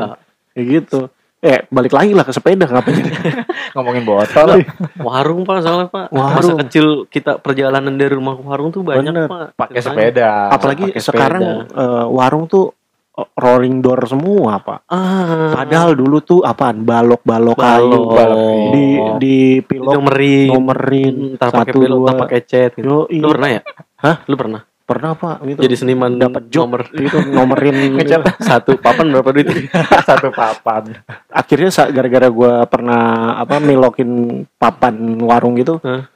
B: Kayak gitu. Eh balik lagi lah ke sepeda ngapain jadi
C: Ngomongin botol.
D: Warung pak soalnya pak. Masa
B: Warung.
D: kecil kita perjalanan dari rumah ke warung tuh banyak
B: Bener.
D: pak.
C: Pakai sepeda.
B: apalagi
C: Pakai
B: sekarang
C: sepeda.
B: eh, warung tuh eh, rolling door semua pak.
D: Ah.
B: Padahal dulu tuh apaan balok-balok
D: Balok.
B: kayu
C: balok.
B: di di pilok
D: nomerin,
B: nomerin
D: entar pakai pilot, entar pakai cat. Gitu. Lu pernah ya?
B: Hah?
D: Lu pernah?
B: Pernah pak gitu.
D: Jadi seniman
B: dapat job
D: nomor
B: itu nomerin
C: Ngecat.
D: satu papan berapa duit?
C: satu papan.
B: akhirnya gara-gara gua pernah apa melokin papan warung gitu
D: Hah?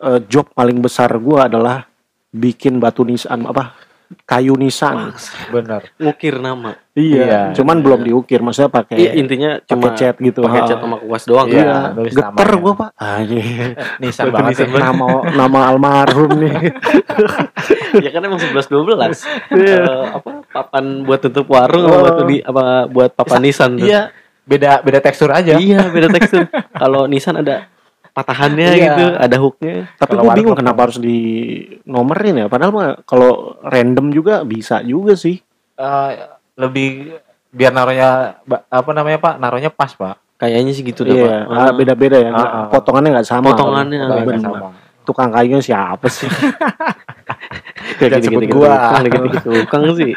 B: eh, job paling besar gua adalah bikin batu nisan apa kayu nisan
C: Bener.
D: Ngukir nama.
C: Iya.
B: cuman belum diukir maksudnya
D: Iya
B: pakai
D: intinya
B: pakai
D: cuma
B: cat gitu
D: pakai
B: Ha.
D: cat sama kuas doang.
C: Iya.
B: iya
C: nulis
B: geter
C: namanya.
B: gua pak Anjir.
C: Nisan banget
D: nisan
C: sih.
B: nama nama almarhum nih
D: ya kan emang 11 12. Eh, apa papan buat tutup warung apa
B: Oh.
D: batu di apa buat papan nisan tuh.
C: Iya. Beda beda tekstur aja.
D: Iya, beda tekstur. Kalau nisan ada patahannya
C: Iya.
D: gitu, ada hooknya.
B: tapi
C: warung
B: bingung
C: apa?
B: kenapa harus di nomerin ya padahal mah kalau random juga bisa juga sih
C: Eh, lebih biar naruhnya apa namanya Pak? Naruhnya pas, Pak.
D: Kayaknya sih gitu dah,
B: iya
D: Pak.
B: ah, beda-beda ya
C: Ah, ah.
B: potongannya nggak sama
D: Potongannya,
C: Nggak sama.
B: tukang kayunya siapa sih
C: Jangan sebut gua.
D: gitu, tukang sih.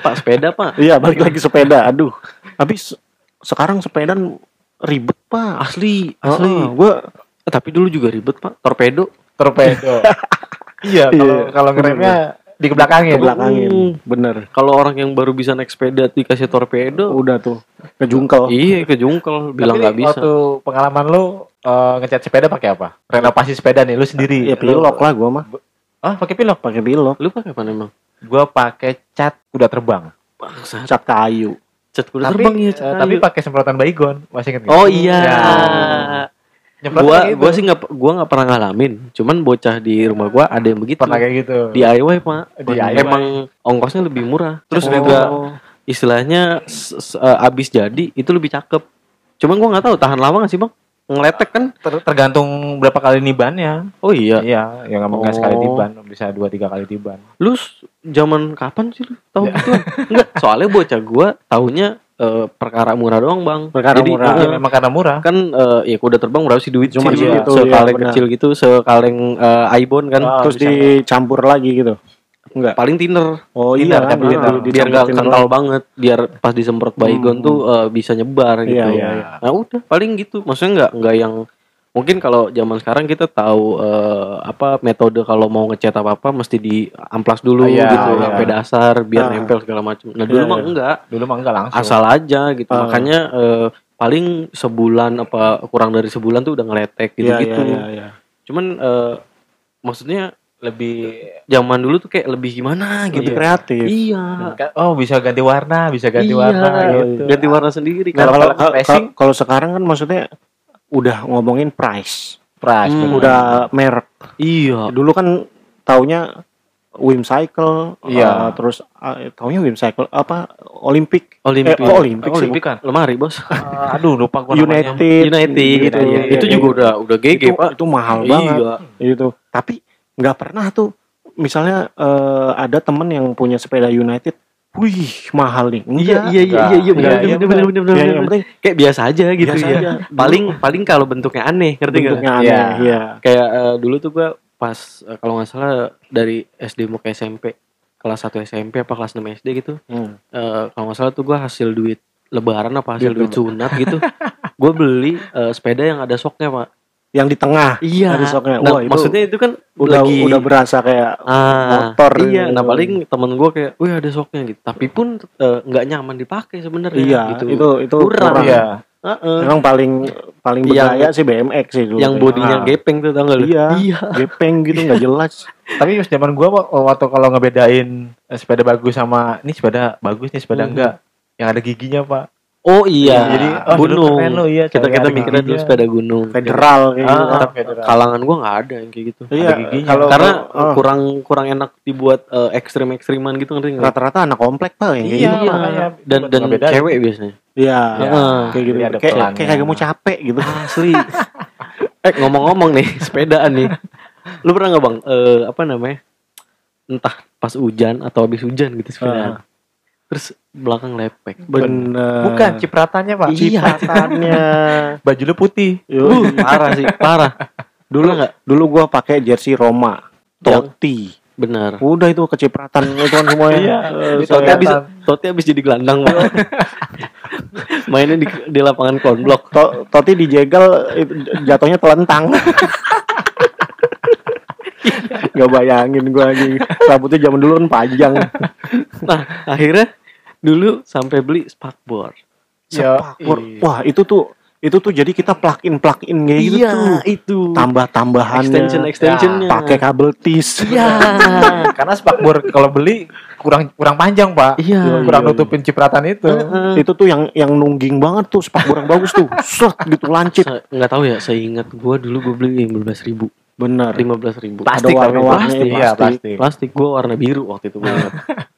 D: Pak sepeda, Pak.
B: Iya balik lagi sepeda. Aduh. Tapi se- sekarang sepeda ribet pak.
D: Asli, asli.
B: gue
D: Eh, tapi dulu juga ribet, Pak. Torpedo.
C: Torpedo. iya, kalau
B: Iya.
C: kalau ngeremnya di kebelakangin.
B: ke belakangin.
D: Hmm.
B: Bener.
D: Kalau orang yang baru bisa naik sepeda dikasih torpedo,
B: Udah tuh kejungkel.
D: iya kejungkel, bilang nggak bisa.
C: Waktu pengalaman lu eh, ngecat sepeda pakai apa? Renovasi sepeda nih lu sendiri.
B: Ya pilok lah gue mah.
C: Ah, pakai pilok.
B: Pakai pilok.
D: Lu pakai apa emang?
C: Gua pakai cat kuda terbang.
D: Bangsat.
B: Cat kayu.
D: Cat kuda
C: tapi
D: terbang ya, cat kayu.
C: tapi pakai semprotan baygon. Masih inget nggak?
D: Oh iya.
C: Ya. Nyemprotnya
D: Gua
C: gitu.
D: gua sih nggak gua nggak pernah ngalamin. Cuman bocah di rumah gua ada yang begitu.
C: pernah kayak gitu.
D: DIY, Pak.
C: DIY.
D: Emang ongkosnya lebih murah. Terus
B: Oh.
D: juga istilahnya s- s- eh, abis jadi itu lebih cakep. Cuman gua nggak tahu tahan lama nggak sih, Bang? Ngeletek kan?
C: Ter- tergantung berapa kali nibannya.
D: Oh iya.
C: Iya, yang nggak nggak
D: Oh.
C: sekali tiban, bisa dua tiga kali tiban.
D: Lu zaman kapan sih lu tahu
C: Ya.
D: gitu? Enggak, soalnya bocah gua taunya eh, perkara murah doang, Bang.
B: Perkara
D: Jadi,
B: murah.
C: Ya, memang karena murah.
D: kan eh, ya kuda terbang berapa sih duit
B: Cuman
D: sih?
B: segitu,
D: sekaleng
B: iya, benar.
D: kecil gitu sekaleng eh, ibon kan
C: Ah,
B: Terus dicampur lagi gitu. Enggak.
D: paling thinner
B: Oh iya kan. di-
C: thinner.
B: di-
D: biar nggak kental banget biar pas disemprot baygon
B: Hmm.
D: tuh eh, bisa nyebar gitu
B: Iya, iya,
C: iya.
D: nah udah paling gitu maksudnya nggak nggak yang mungkin kalau zaman sekarang kita tahu eh, apa metode kalau mau ngecat apa apa mesti di amplas dulu
C: Ah, iya,
D: gitu
C: iya.
D: sampai dasar biar
B: Ah.
D: nempel segala macam nah dulu
B: Iya,
D: mah
B: iya.
D: enggak
C: Dulu mah enggak langsung.
D: asal aja gitu
B: Ah.
D: makanya eh, paling sebulan apa kurang dari sebulan tuh udah ngeletek gitu
B: Iya,
D: gitu
B: iya, iya, iya.
D: cuman eh, maksudnya
C: lebih
D: zaman dulu tuh kayak lebih gimana
B: Lebih
D: gitu
B: kreatif.
D: iya
C: oh bisa ganti warna, bisa ganti
D: Iya,
C: warna gitu.
D: ganti warna sendiri
B: Nah,
C: Kalau-
B: kalau
C: kalau
B: kalau-
C: racing?
B: kalau sekarang kan maksudnya udah ngomongin price,
C: Price.
D: Hmm.
C: bener.
B: udah merek.
D: Iya.
B: Dulu kan taunya Wim Cycle,
C: Iya.
B: eh, terus eh, taunya Wim Cycle apa Olympic,
D: Olimpik.
B: Eh, oh, Olimpik sih,
C: Olimpik kan.
D: Lemari, Bos.
C: Ah, aduh lupa gua namanya.
B: United,
D: United.
B: gitu.
C: Iya, iya,
D: itu
C: iya.
D: juga udah udah GG,
B: itu,
D: Pak.
B: itu mahal banget
D: Iya.
B: itu. Tapi nggak pernah tuh, misalnya eh, ada temen yang punya sepeda United, wih mahal nih.
D: Iya,
B: Enggak.
D: iya, iya, iya, iya, bener,
C: Iya, iya,
B: Ya,
D: bener,
B: yang
D: bener.
B: penting
D: Kayak biasa aja gitu
B: Biasa
D: ya.
B: aja.
D: Paling paling kalau bentuknya aneh, ngerti nggak?
B: bentuknya aneh.
C: Iya.
B: Iya.
D: Kayak eh, dulu tuh gua pas eh, kalau nggak salah dari SD mau ke SMP kelas 1 SMP apa kelas 6 SD gitu
B: Hmm.
D: eh, kalau nggak salah tuh gua hasil duit lebaran apa hasil
B: Duit
D: duit sunat gitu gue beli eh, sepeda yang ada soknya pak
B: Yang di tengah
D: iya
B: ada soknya.
D: nah,
B: Wah, itu
D: maksudnya itu kan
B: udah
D: lagi
B: udah berasa kayak
D: ah,
B: motor
D: iya
B: gitu.
D: nah paling temen gue kayak wih ada soknya gitu tapi pun eh, nggak nyaman dipakai sebenarnya
B: iya
D: gitu
B: itu itu
D: Kurang.
B: kurang.
C: Iya.
D: Heeh.
B: Emang paling paling
D: Yang-
B: bergaya sih BMX sih dulu.
D: yang bodinya
B: Ah.
D: gepeng tuh lu
B: Iya.
D: iya
B: gepeng gitu nggak jelas.
C: Tapi pas zaman gua waktu kalau ngebedain eh, sepeda bagus sama ini sepeda bagus nih sepeda
D: Hmm.
C: enggak yang ada giginya Pak.
D: Oh iya.
C: Jadi oh, dulu
D: gunung.
C: keren lo, iya,
D: kita kita mikirnya dulu sepeda gunung.
B: Federal kayak gitu.
D: Ah,
C: federal.
D: kalangan gua nggak ada yang kayak gitu.
B: Iya, kalau
D: karena
B: oh,
D: kurang kurang enak dibuat eh, ekstrim ekstriman gitu ngerti nggak?
B: Rata-rata anak komplek pak yang kayak
C: Iya,
B: gitu.
C: makanya
D: dan dan cewek biasanya.
B: Iya,
D: Heeh.
B: kayak gitu. Kayak kayak kagak mau capek gitu.
D: asli. Eh ngomong-ngomong nih sepedaan nih. Lu pernah nggak bang eh, apa namanya entah pas hujan atau habis hujan gitu sepedaan terus belakang lepek
B: Bener.
C: Bukan cipratannya Pak.
D: Iya.
B: Cipratannya.
C: Baju lu putih.
B: Yoi.
D: parah sih parah
B: dulu nggak? Dulu gua pakai jersey Roma. Totti.
D: benar
B: Udah itu kecipratan itu kan semuanya.
C: Iya, itu
D: Totti habis Totti habis jadi gelandang Bang. mainnya di, di lapangan konblok
B: To- Totti dijegal jatuhnya telentang. Gak bayangin gua lagi rambutnya zaman dulu kan panjang.
D: Nah akhirnya dulu sampai beli spakboard
C: Ya,
B: Spakbor.
C: iya.
B: Wah itu tuh itu tuh jadi kita plug in plug in kayak gitu
D: iya
B: tuh.
D: itu
B: Tambah tambahannya.
D: extension extensionnya
B: Pakai kabel tis.
D: iya
C: Karena spakbor kalau beli kurang kurang panjang Pak.
D: iya
C: kurang
B: iya,
C: nutupin cipratan itu.
D: Heeh.
B: Itu tuh yang yang nungging banget tuh spakbor yang bagus tuh. Set gitu lancip.
D: Nggak tahu ya saya ingat gua dulu gua beli lima belas ribu
B: Bener.
D: lima belas ribu
C: Plastik
B: Ada warna-warni,
C: plastik. Iya,
B: plastik.
C: plastik.
D: plastik gua warna biru waktu itu banget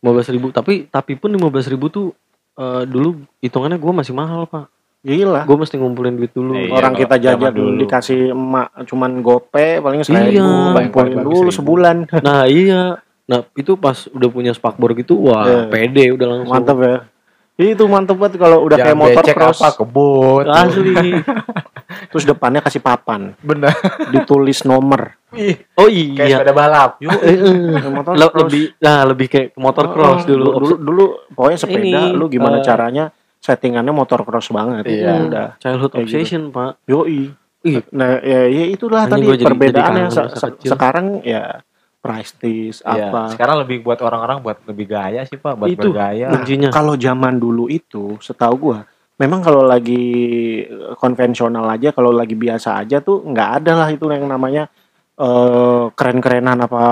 D: lima belas ribu tapi tapi pun lima belas ribu tuh eh, dulu hitungannya gua masih mahal pak
B: Gila.
D: gua mesti ngumpulin duit dulu
C: Iya,
B: Orang kita jajan dulu dikasih emak cuman gope paling seribu
D: Iya.
C: bagus
B: dulu
C: seribu.
B: sebulan
D: nah iya nah itu pas udah punya spakbor gitu wah
B: Iya.
D: pede udah langsung
B: mantep ya itu mantep banget kalau udah kayak
C: Yang
B: motor cross
C: apa kebut.
D: asli
B: terus depannya kasih papan
C: Bener.
B: ditulis nomor
C: Ih,
D: oh
C: kayak
D: iya
C: sepeda balap. Yuk.
D: Eh, eh.
B: Kayak motor
D: Le-
B: cross.
D: lebih nah lebih kayak motor
B: Oh,
D: cross dulu
B: dulu dulu pokoknya sepeda
D: Ini,
B: lu gimana
D: eh,
B: caranya settingannya motor cross banget
C: Iya.
B: udah
D: childhood
B: Kayak gitu.
D: obsession pak
B: yoi
D: Ih,
B: nah ya, ya itulah
D: Anjing
B: tadi perbedaannya Se- se- sekarang ya price list
C: Iya,
B: apa
C: Sekarang lebih buat orang-orang buat lebih gaya sih Pak, buat
B: Itu.
C: bergaya.
B: Nah,
D: kuncinya
B: kalau zaman dulu itu setahu gua memang kalau lagi eh, konvensional aja kalau lagi biasa aja tuh nggak ada lah itu yang namanya eh, keren-kerenan apa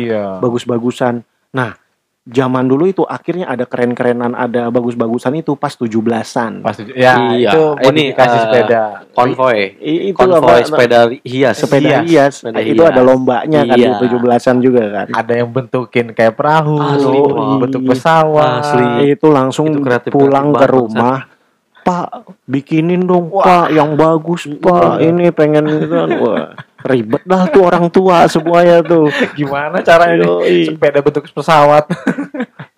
C: iya.
B: bagus-bagusan nah zaman dulu itu akhirnya ada keren-kerenan ada bagus-bagusan itu pas 17-an
C: Pas tujuh- ya
D: Iya,
C: itu
D: ini,
C: modifikasi
D: eh,
C: sepeda.
D: konvoy
B: I- itu
D: konvoy
B: apa-
D: sepeda hias
B: sepeda
C: Hias.
B: hias,
D: Sepeda
B: itu
D: hias.
B: ada lombanya kan di
D: Iya.
B: 17-an juga kan
C: Ada yang bentukin kayak perahu,
D: Asli,
C: bentuk pesawat.
D: Asli.
B: itu langsung
D: Itu kreatif-
B: pulang
D: kreatif
B: ke rumah Pak bikinin dong
C: Wah.
B: Pak yang bagus Pak ini pengen gitu kan wah ribet dah tuh orang tua semuanya tuh.
C: Gimana caranya nih?
B: Yoi.
C: Sepeda bentuk pesawat.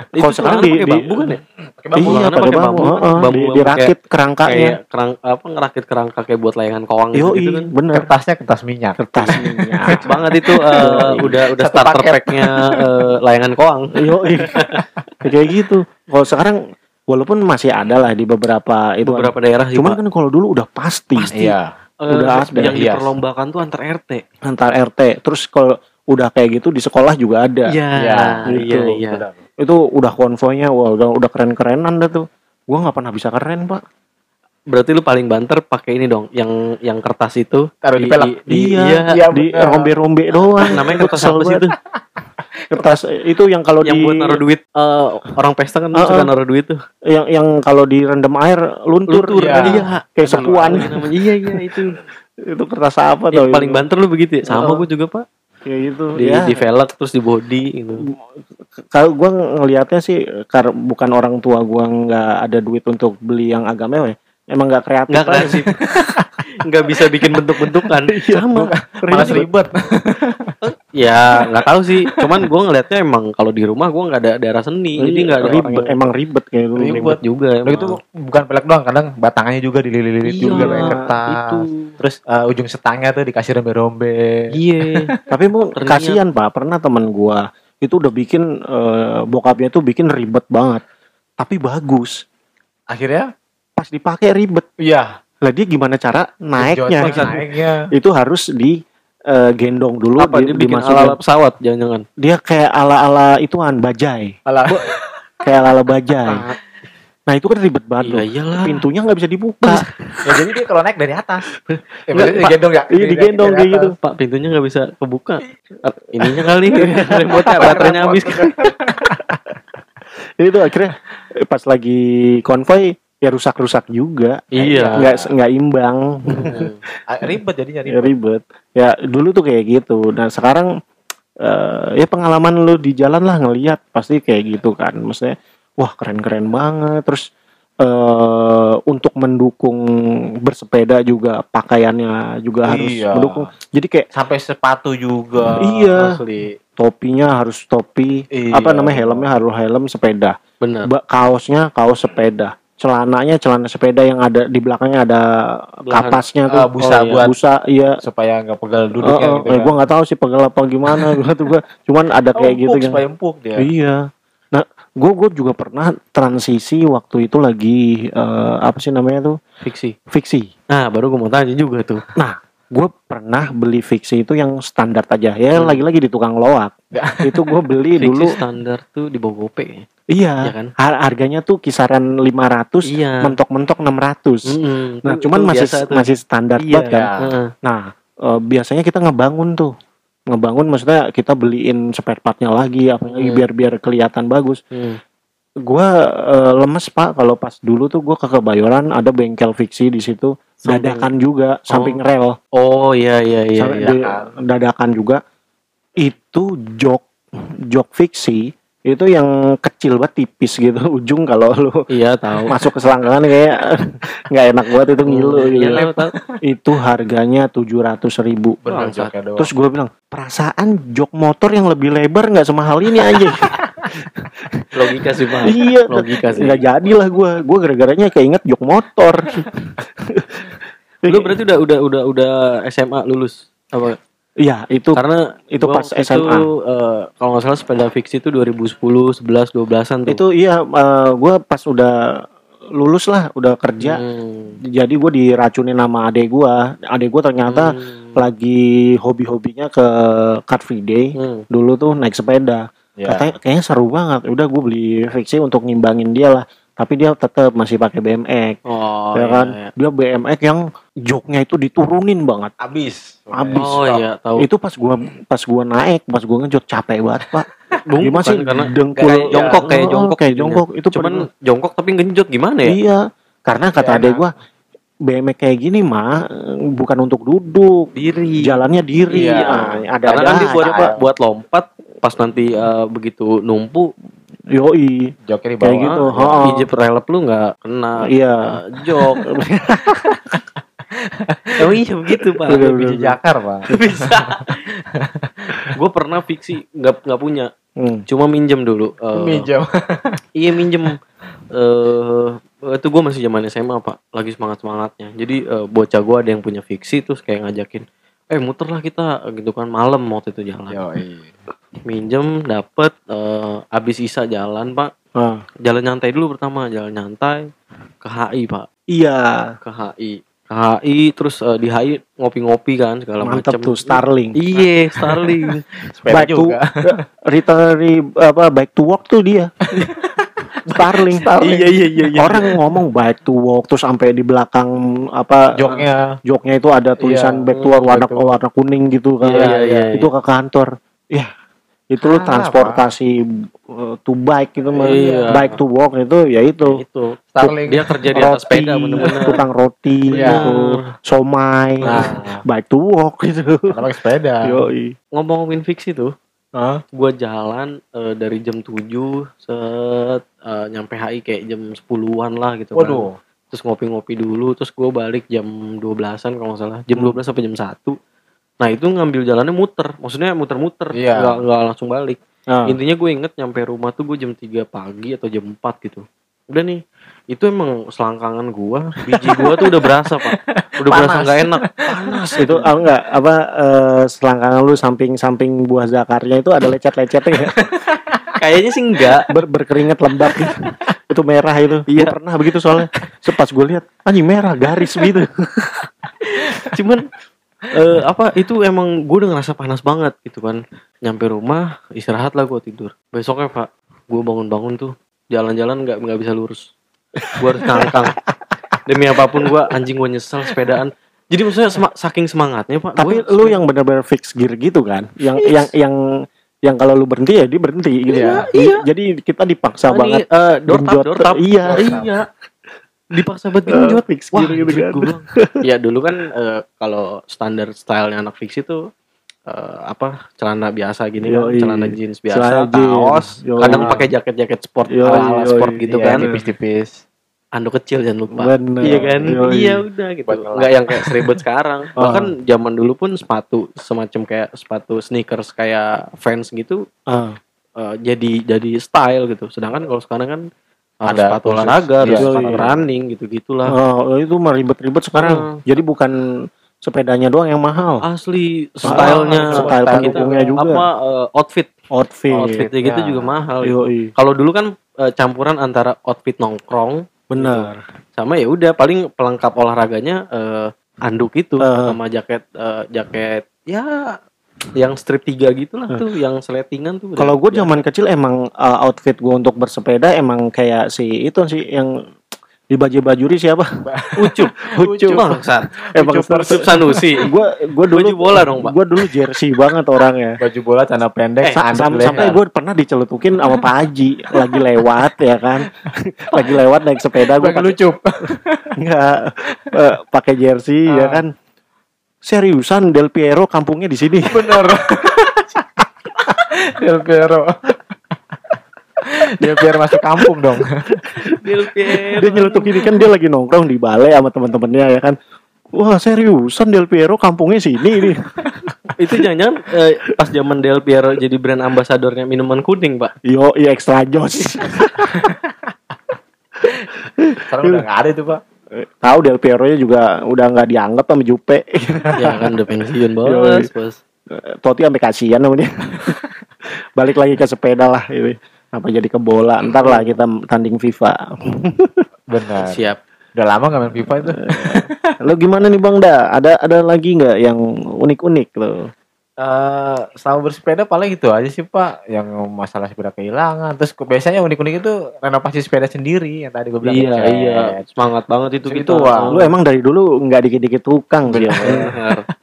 B: Kalau sekarang di- di-
D: bambu kan ya?
C: Pakai bambu.
B: iya pakai bambu,
D: bambu,
B: heeh,
D: bambu-
B: di-
D: bambu
B: dirakit kerangkanya.
D: kayak kerang apa ngerakit kerangka kayak buat layangan kawang gitu,
B: yo
D: gitu kan.
B: bener.
C: Kertasnya kertas minyak.
B: kertas minyak.
D: Banget itu eh, udah udah
C: Satu
D: starter packnya eh, layangan kawang.
B: Yo kayak gitu. Kalau sekarang walaupun masih ada lah di beberapa itu. Kan.
D: beberapa daerah
B: cuman kan kalau dulu udah pasti,
C: Iya.
D: Eh,
B: udah ada,
D: yang
C: hias.
D: diperlombakan tuh antar RT
B: antar RT terus kalau udah kayak gitu di sekolah juga ada
D: iya
C: Iya,
D: iya
B: gitu.
D: iya
C: Benar.
B: itu udah konvoynya wah udah udah keren kerenan dah tuh gua nggak pernah bisa keren pak
D: berarti lu paling banter pakai ini dong yang yang kertas itu
C: Taruh di pelek.
D: di-
B: iya,
D: iya
C: iya,
B: di rombe rombe doang
D: namanya kertas
B: Kesel
D: apa sih
B: banget.
D: itu
B: kertas. Itu yang kalau
D: yang
B: di
D: buat naruh duit. eh, orang pesta kan
B: Ah,
D: suka
B: ah.
D: naruh duit tuh.
B: Yang yang kalau direndam air luntur,
D: Luntur,
C: iya.
D: iya.
B: Kayak
D: namanya? iya iya itu.
B: Itu kertas apa
D: yang
B: tuh?
D: paling banter lu begitu ya? Sama
B: Oh.
D: gue juga pak.
B: Kayak gitu
D: di
B: ya
D: di velg terus di body gitu.
B: Kalau gua ngelihatnya sih karena bukan orang tua gua nggak ada duit untuk beli yang agak mewah ya. emang nggak kreatif
D: nggak kreatif. Nggak bisa bikin bentuk-bentukan. Sama.
C: Malas ribet.
D: ya nggak tahu sih. Cuman gue ngelihatnya emang kalau di rumah gue nggak ada daerah seni jadi nggak ada orang
B: ribet
D: yang
B: emang ribet kayak gitu
D: ribet juga emang.
C: gitu bukan pelek doang, kadang batangannya juga dililit
D: Iya,
C: juga pakai kertas.
D: itu
C: Terus eh, ujung setangnya tuh dikasih rombe-rombe.
D: iya.
B: Tapi mau kasihan pak. Pernah teman gua itu udah bikin eh, bokapnya tuh bikin ribet banget. Tapi bagus.
C: Akhirnya
B: pas dipakai ribet.
C: Iya,
B: lah dia gimana cara naiknya?
C: naiknya.
B: itu harus di eh, gendong dulu
D: apa
B: di,
D: dia bikin
B: dimasukin.
D: ala-ala pesawat jangan-jangan
B: dia kayak ala-ala ituan bajai
C: Alah,
B: kayak ala-ala bajai nah itu kan ribet banget
D: iya iyalah
B: pintunya nggak bisa dibuka
C: ya jadi dia kalau naik dari atas. Ya,
B: Nggak,
C: berarti
B: Pak.
C: digendong ya?
B: Iya, digendong kayak gitu.
D: pak pintunya nggak bisa kebuka Eh, ininya kali remote baterainya habis
B: itu akhirnya eh, pas lagi konvoy ya rusak-rusak juga
D: iya
B: nggak nggak imbang
C: Ribet jadinya
B: ya,
C: ribet.
B: ribet ya dulu tuh kayak gitu nah sekarang eh, ya pengalaman lu di jalan lah ngelihat pasti kayak gitu kan maksudnya wah keren-keren banget terus eh untuk mendukung bersepeda juga pakaiannya juga harus
C: Iya.
B: mendukung jadi kayak
C: Sampai sepatu juga.
B: Iya.
C: Asli.
B: topinya harus topi
C: Iya.
B: apa namanya helmnya harus helm sepeda
D: benar
B: kaosnya kaos sepeda celananya celana sepeda yang ada di belakangnya ada kapasnya tuh.
C: Ah, busa
B: Oh, iya.
C: buat-
B: busa iya.
C: supaya nggak pegal
B: Oh,
C: duduknya
B: oh,
C: gitu
B: eh,
C: kan.
B: gua nggak tahu sih pegel apa gimana. Gua tuh gua cuman ada
C: Oh,
B: kayak
C: empuk,
B: gitu kan.
C: supaya empuk dia.
B: iya. Nah gua gua juga pernah transisi waktu itu lagi eh, apa sih namanya tuh?
D: Fiksi.
B: Fiksi.
D: Nah baru gue mau tanya juga tuh.
B: Gue pernah beli fiksi itu yang standar aja. Ya
D: Hmm.
B: lagi-lagi di tukang loak. Itu gue beli
D: fiksi
B: dulu.
D: standar tuh di bawah gope kayaknya.
B: Iya
D: Iya kan?
B: har- harganya tuh kisaran 500
D: iya
B: mentok-mentok 600
D: Mm-mm.
B: nah
D: Itu-
B: cuman
D: itu
B: masih
D: biasa tuh.
B: masih standar
D: Iya,
B: banget kan
C: ya.
B: Nah eh, biasanya kita ngebangun tuh ngebangun maksudnya kita beliin spare partnya lagi apa lagi
D: Hmm.
B: biar biar kelihatan bagus
D: Hmm.
B: gua eh, lemes pak kalau pas dulu tuh gua ke Kebayoran ada bengkel fiksi di situ dadakan juga samping rel
D: oh iya iya iya,
B: Sampai
D: iya.
B: dadakan juga itu jok jok fiksi itu yang kecil banget tipis gitu ujung kalau lu
D: iya tahu.
B: masuk ke selangkangan kayak nggak enak banget itu ngilu gitu.
D: Iya, tahu, tahu.
B: itu harganya tujuh ratus ribu.
C: Doang.
B: terus gue bilang perasaan jok motor yang lebih lebar nggak semahal ini aja
D: logika sih pak.
B: Iya
D: logika sih.
B: nggak jadilah gue gue gara-garanya keinget jok motor.
D: Lu berarti udah udah udah udah SMA lulus? Apa
B: iya itu
D: karena
B: itu pas SMA.
D: itu, eh, kalau nggak salah sepeda fiksi itu 2010 11 12an tuh
B: itu iya gue pas udah lulus lah udah kerja
D: Hmm.
B: jadi gue diracunin sama adek gue adek gue ternyata
D: Hmm.
B: lagi hobi-hobinya ke car free day
D: Hmm.
B: dulu tuh naik sepeda
C: Ya.
B: katanya kayaknya seru banget udah gue beli fiksi untuk ngimbangin dia lah tapi dia tetap masih pakai BMX
D: oh
B: ya
D: iya,
B: kan?
D: iya.
B: dia BMX yang joknya itu diturunin banget.
C: Abis.
B: Abis.
D: oh iya tahu.
B: Itu pas gua pas gua naik pas gua ngejok capek banget pak. Gimana sih
D: kan, karena
B: dengkul.
C: kayak
D: jongkok kayak jongkok
B: kayak
D: jadinya.
B: jongkok. Itu
D: cuman
B: pernah-
D: jongkok tapi genjot gimana ya?
B: Iya. Karena kata
C: Kayak
B: adek gua BMX kayak gini mah bukan untuk duduk.
D: Diri.
B: Jalannya diri.
C: Iya.
B: Ah, ada
D: karena
B: ada
D: kan dia buat buat lompat pas nanti eh, begitu numpu
B: yoi
C: Joknya di
B: Kayak
C: bawah.
B: gitu.
D: ah,
B: Oh.
D: pijep relep lu nggak kena
B: iya
D: jok oh iya begitu pak
B: bener.
C: jakar, Pak.
D: bisa gue pernah fiksi nggak nggak punya
B: Hmm.
D: cuma minjem dulu Eh,
C: Minjem.
D: iya minjem eh itu gue masih zaman SMA pak lagi semangat semangatnya jadi eh, bocah gue ada yang punya fiksi terus kayak ngajakin eh muter lah kita gitu kan malam waktu itu jalan.
C: Yoi.
D: minjem dapet eh, abis isa jalan pak.
B: Ah.
D: jalan nyantai dulu pertama jalan nyantai ke HI pak.
B: Iya.
D: Ke HI ke HI terus eh, di HI ngopi-ngopi kan segala macam
B: tuh Starling.
D: Iya Starling.
B: Back to-
C: juga.
B: return apa back to work tuh dia Starling Starling
D: iya iya iya
B: orang ngomong back to work terus sampai di belakang apa
C: Joknya.
B: joknya itu ada tulisan
C: Iya,
B: back to work warna
C: to work.
B: warna kuning gitu kan
D: Iya, iya, iya.
B: itu ke kantor ya itu lu
C: Ah,
B: transportasi uh, to bike gitu mah
D: Iya.
B: bike to walk itu ya itu
D: itu
C: Starlink.
D: dia kerja di atas sepeda bener-bener
B: tukang roti
C: Iya.
B: gitu somai
C: Nah,
B: bike to walk gitu
C: karena pakai sepeda.
B: Yoi.
D: ngomong-ngomongin fix itu
C: Hah?
D: gue jalan eh, dari jam 7 set eh, nyampe HI kayak jam 10-an lah gitu kan.
C: Waduh.
D: terus ngopi-ngopi dulu terus gue balik jam 12-an kalau nggak salah jam
B: Hmm.
D: 12 sampai jam 1 nah itu ngambil jalannya muter maksudnya muter-muter
C: Iya.
D: nggak nggak langsung balik
B: Ah.
D: intinya gue inget nyampe rumah tuh gue jam 3 pagi atau jam 4 gitu udah nih itu emang selangkangan gue biji gue tuh udah berasa pak. Udah berasa
C: Panas.
D: nggak enak. Panas
B: itu ah, enggak apa eh, selangkangan lu samping-samping buah zakarnya itu ada lecet-lecetnya nggak?
D: kayaknya sih enggak
B: Ber- berkeringat lembab gitu. itu merah itu.
D: Iya.
B: Gua pernah begitu soalnya. Sepas gue lihat anjing merah garis gitu.
D: Cuman eh, apa itu emang gue udah ngerasa panas banget gitu kan. Nyampe rumah istirahat lah gue tidur. Besoknya pak gue bangun-bangun tuh jalan-jalan nggak nggak bisa lurus. Gue harus ngangkang demi apa pun gue anjing gue nyesel sepedaan. Jadi maksudnya sema- saking semangatnya pak
B: tapi
D: gua
B: lu yang benar-benar fix gear gitu kan? Yang yang yang yang kalau lu berhenti ya dia berhenti gitu
C: Iya,
B: ya?
D: iya.
B: jadi kita dipaksa
D: Ah,
B: banget
D: eh, door tap, door tap.
B: Iya.
D: iya. Dipaksa banget
B: Eh,
D: genjot
B: fix gear gitu kan.
D: ya dulu kan eh, kalau standar stylenya anak fix itu eh, apa celana biasa gini kan
B: Yoi.
D: celana jeans biasa
B: Celana jeans.
D: kaos
B: Yoi.
D: kadang pakai jaket-jaket sport
B: Yoi,
D: ala
B: yoi.
D: sport gitu
C: Iya,
D: kan
C: tipis-tipis.
D: anduk kecil jangan lupa
B: Bener.
D: iya kan
B: Yoi.
D: iya udah gitu nggak yang kayak seribet sekarang
B: Ah.
D: bahkan zaman dulu pun sepatu semacam kayak sepatu sneakers kayak Vans gitu
B: Ah,
D: eh, jadi jadi style gitu sedangkan kalau sekarang kan harus
C: Ada
D: sepatu olahraga harus
C: Iya,
D: sepatu
B: iya.
D: running gitu gitulah
B: oh, itu mah ribet-ribet sekarang
D: Ah.
B: jadi bukan sepedanya doang yang mahal.
D: Asli stylenya
B: style pendukungnya juga.
D: apa eh, outfit?
B: Outfit.
D: Outfitnya gitu
C: ya.
D: juga mahal
B: Yoi.
D: kalau dulu kan eh, campuran antara outfit nongkrong
B: bener
D: sama ya udah paling pelengkap olahraganya eh, anduk itu
B: Eh.
D: sama jaket eh, jaket ya yang strip tiga gitu lah tuh yang seletingan tuh
B: Kalau gue zaman kecil emang uh, outfit gue untuk bersepeda emang kayak si itu sih yang di baju bajuri siapa?
D: ucup
B: Ucup.
D: bangsat
B: Emang
D: ucup Ucup Sanusi
B: gue gue dulu
D: Baju bola dong, Pak.
B: Gue dulu jersey banget orangnya.
C: Baju bola celana pendek, anduk
B: sam- sampai gue pernah dicelutukin sama Pak Haji lagi lewat ya kan, lagi lewat naik sepeda gue
C: Pakai lucu.
B: nggak eh, pakai jersey ya
C: Ah.
B: kan. Seriusan Del Piero kampungnya di sini.
C: Bener. Del Piero. Del Piero masuk kampung dong.
D: Del Piero.
B: dia nyelutukin kan dia lagi nongkrong di balai sama teman-temannya ya kan. Wah seriusan Del Piero kampungnya sini ini.
D: itu jangan-jangan eh, pas zaman Del Piero jadi brand ambasadornya minuman kuning pak
B: Yo, iya extra jos.
C: Sekarang udah nggak ada itu pak.
B: Tahu Del Piero nya juga udah nggak dianggap sama Jupe.
D: ya kan udah pensiun bos bos
B: Toti sampai kasihan sama dia. Balik lagi ke sepeda lah ini. Apa jadi ke bola? Ntar lah kita tanding FIFA.
C: Benar.
D: siap
C: Udah lama nggak main FIFA itu.
B: Lo gimana nih Bang Da? Ada ada lagi nggak yang unik-unik lo?
C: Eh, selama bersepeda paling itu aja sih pak yang masalah sepeda kehilangan terus biasanya unik-unik itu renovasi sepeda sendiri yang tadi gue bilang
D: iya
C: ngechat.
D: iya semangat banget itu kita
C: Wak.
B: Lu emang dari dulu nggak dikit-dikit tukang sih. ya?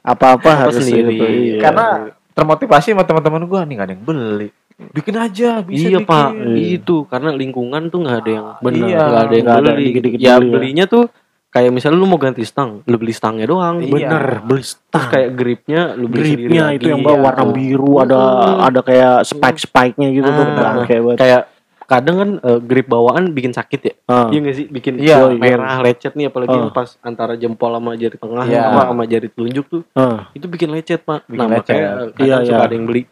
B: Apa-apa
D: Apa
B: harus
D: sendiri.
B: itu, iya.
C: karena termotivasi sama teman-teman gue nih gak ada yang beli bikin aja bisa
D: iya
C: bikin.
D: pak
B: Iya.
D: itu karena lingkungan tuh nggak ada yang benar
C: Iya,
D: nggak ada yang
B: nggak ada
D: beli
B: dikit-dikit
D: ya
B: beli ya.
D: belinya tuh kayak misalnya lu mau ganti stang lu beli stangnya doang
C: Iya.
B: Bener, beli
D: terus
B: stang.
D: kayak gripnya lu beli sendiri
B: gripnya
D: lagi.
B: itu yang
C: Iya,
B: bawa warna
C: tuh.
B: biru ada
D: Hmm.
B: ada kayak spike spike-nya gitu tuh
D: Ah.
B: bangke banget.
D: kayak kadang kan eh, grip bawaan bikin sakit ya
B: Ah.
D: iya nggak sih bikin
C: Iya,
B: iya.
D: merah lecet nih apalagi
B: Ah.
D: yang pas antara jempol sama jari tengah
C: Iya.
D: sama, sama jari telunjuk tuh
B: Ah.
D: itu bikin lecet pak
C: Bikin
D: nah
C: lecet.
D: makanya eh, kadang
B: Iya,
D: suka
B: iya.
D: ada yang beli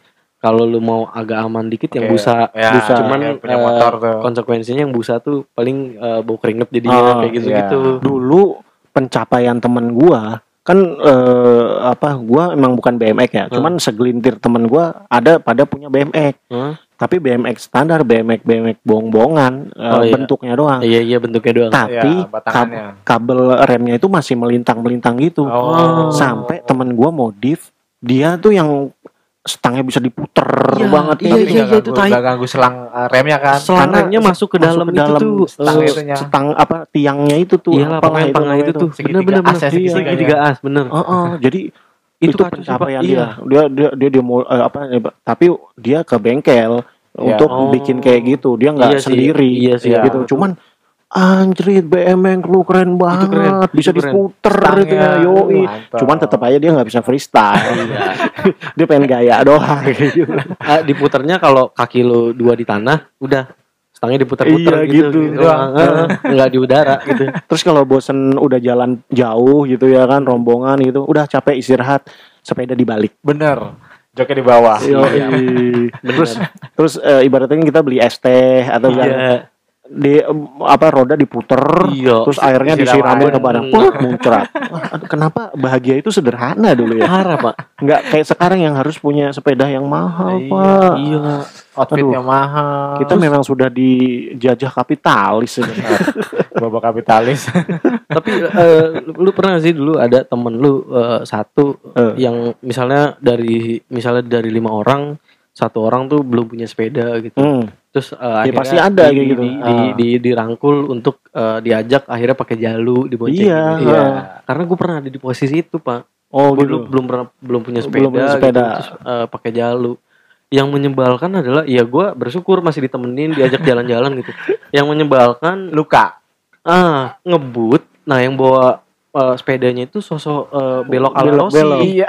D: kalau lu mau agak aman dikit yang
C: Oke.
D: busa
C: Ya,
B: busa.
D: cuman
C: yang punya
D: eh,
C: motor tuh
D: konsekuensinya yang busa tuh paling eh, bau keringet jadinya kayak gitu-gitu
B: Dulu pencapaian temen gua kan eh, apa gua emang bukan BMX ya,
D: Hmm.
B: cuman segelintir temen gua ada pada punya BMX.
D: Hah?
B: Tapi BMX standar, BMX BMX bohong-bohongan eh,
D: Oh, iya.
B: bentuknya doang.
D: iya iya bentuknya doang
B: Tapi
C: Ya,
B: kab- kabel remnya itu masih melintang-melintang gitu.
C: Oh.
B: Sampai temen gua modif, dia tuh yang stangnya bisa diputer
D: Iya,
B: banget
D: iya,
B: tapi
D: iya, iya, itu
C: ganggu-
D: tai.
C: nggak ganggu selang uh, remnya kan
D: selangannya
B: Karena
D: masuk ke dalam,
B: masuk ke dalam
D: itu tuh
C: stang itunya.
B: setang apa tiangnya itu tuh
D: iyalah
B: apalah
D: pokoknya tengah
B: namanya
D: itu tuh
C: Segitiga
D: bener bener
C: as ya,
D: bener
C: segitiganya.
D: segitiga as bener
B: Heeh, jadi itu,
D: Pak.
B: pencapaian
D: Iya.
B: dia. Dia dia dia, dia mau eh, apa tapi dia ke bengkel untuk
D: Oh.
B: bikin kayak gitu. Dia nggak
D: Iya sih,
B: sendiri
D: iya sih,
B: gitu.
D: betul.
B: Cuman anjrit BMX lu keren banget,
D: keren,
B: bisa
D: itu keren.
B: diputer gitu ya, yoi.
C: mantap.
B: Cuman tetap aja dia nggak bisa freestyle. dia pengen gaya doang gitu.
D: Ah, diputernya kalau kaki lu dua di tanah, udah stangnya diputer-puter
B: Iya,
D: gitu,
B: gitu.
D: doang. Heeh, nggak di udara gitu.
B: Terus kalau bosen udah jalan jauh gitu ya kan, rombongan gitu, udah capek istirahat, sepeda dibalik.
C: Bener. Joknya di bawah.
B: Yoi. terus terus eh, ibaratnya kita beli es teh atau enggak
D: Iya.
B: Di apa roda diputer
D: Iya.
B: terus airnya
C: Disiram
B: disiramin
C: air.
B: ke badan Wah, muncrat Wah, aduh, kenapa bahagia itu sederhana dulu ya
D: Parah, Pak.
B: nggak kayak sekarang yang harus punya sepeda yang mahal
C: Iya,
B: pak
D: Iya.
C: Outfitnya
B: Aduh.
C: mahal.
B: kita memang sudah dijajah kapitalis sebenarnya
C: babak kapitalis.
D: Tapi eh, lu pernah sih dulu ada temen lu eh, satu
B: Eh.
D: yang misalnya dari misalnya dari lima orang satu orang tuh belum punya sepeda gitu.
B: Hmm,
D: Terus eh,
B: Ya,
D: akhirnya
B: pasti ada
D: di,
B: gitu.
D: Di, di,
C: Ah.
D: di- dirangkul untuk eh, diajak akhirnya pakai jalu diboncengin.
B: Iya.
D: gitu.
C: Iya.
D: Karena gue pernah ada di posisi itu pak.
B: oh
D: Gue
B: gitu
D: dulu belum pernah belum punya sepeda,
B: Belum punya sepeda.
D: gitu, terus eh, pakai jalu. Yang menyebalkan adalah ya gue bersyukur masih ditemenin diajak jalan-jalan gitu. Yang menyebalkan
C: Luka.
D: ah ngebut. Nah yang bawa eh, sepedanya itu sosok eh, belok ala
B: Belok-
D: Rossi.
B: belok.
C: Iya.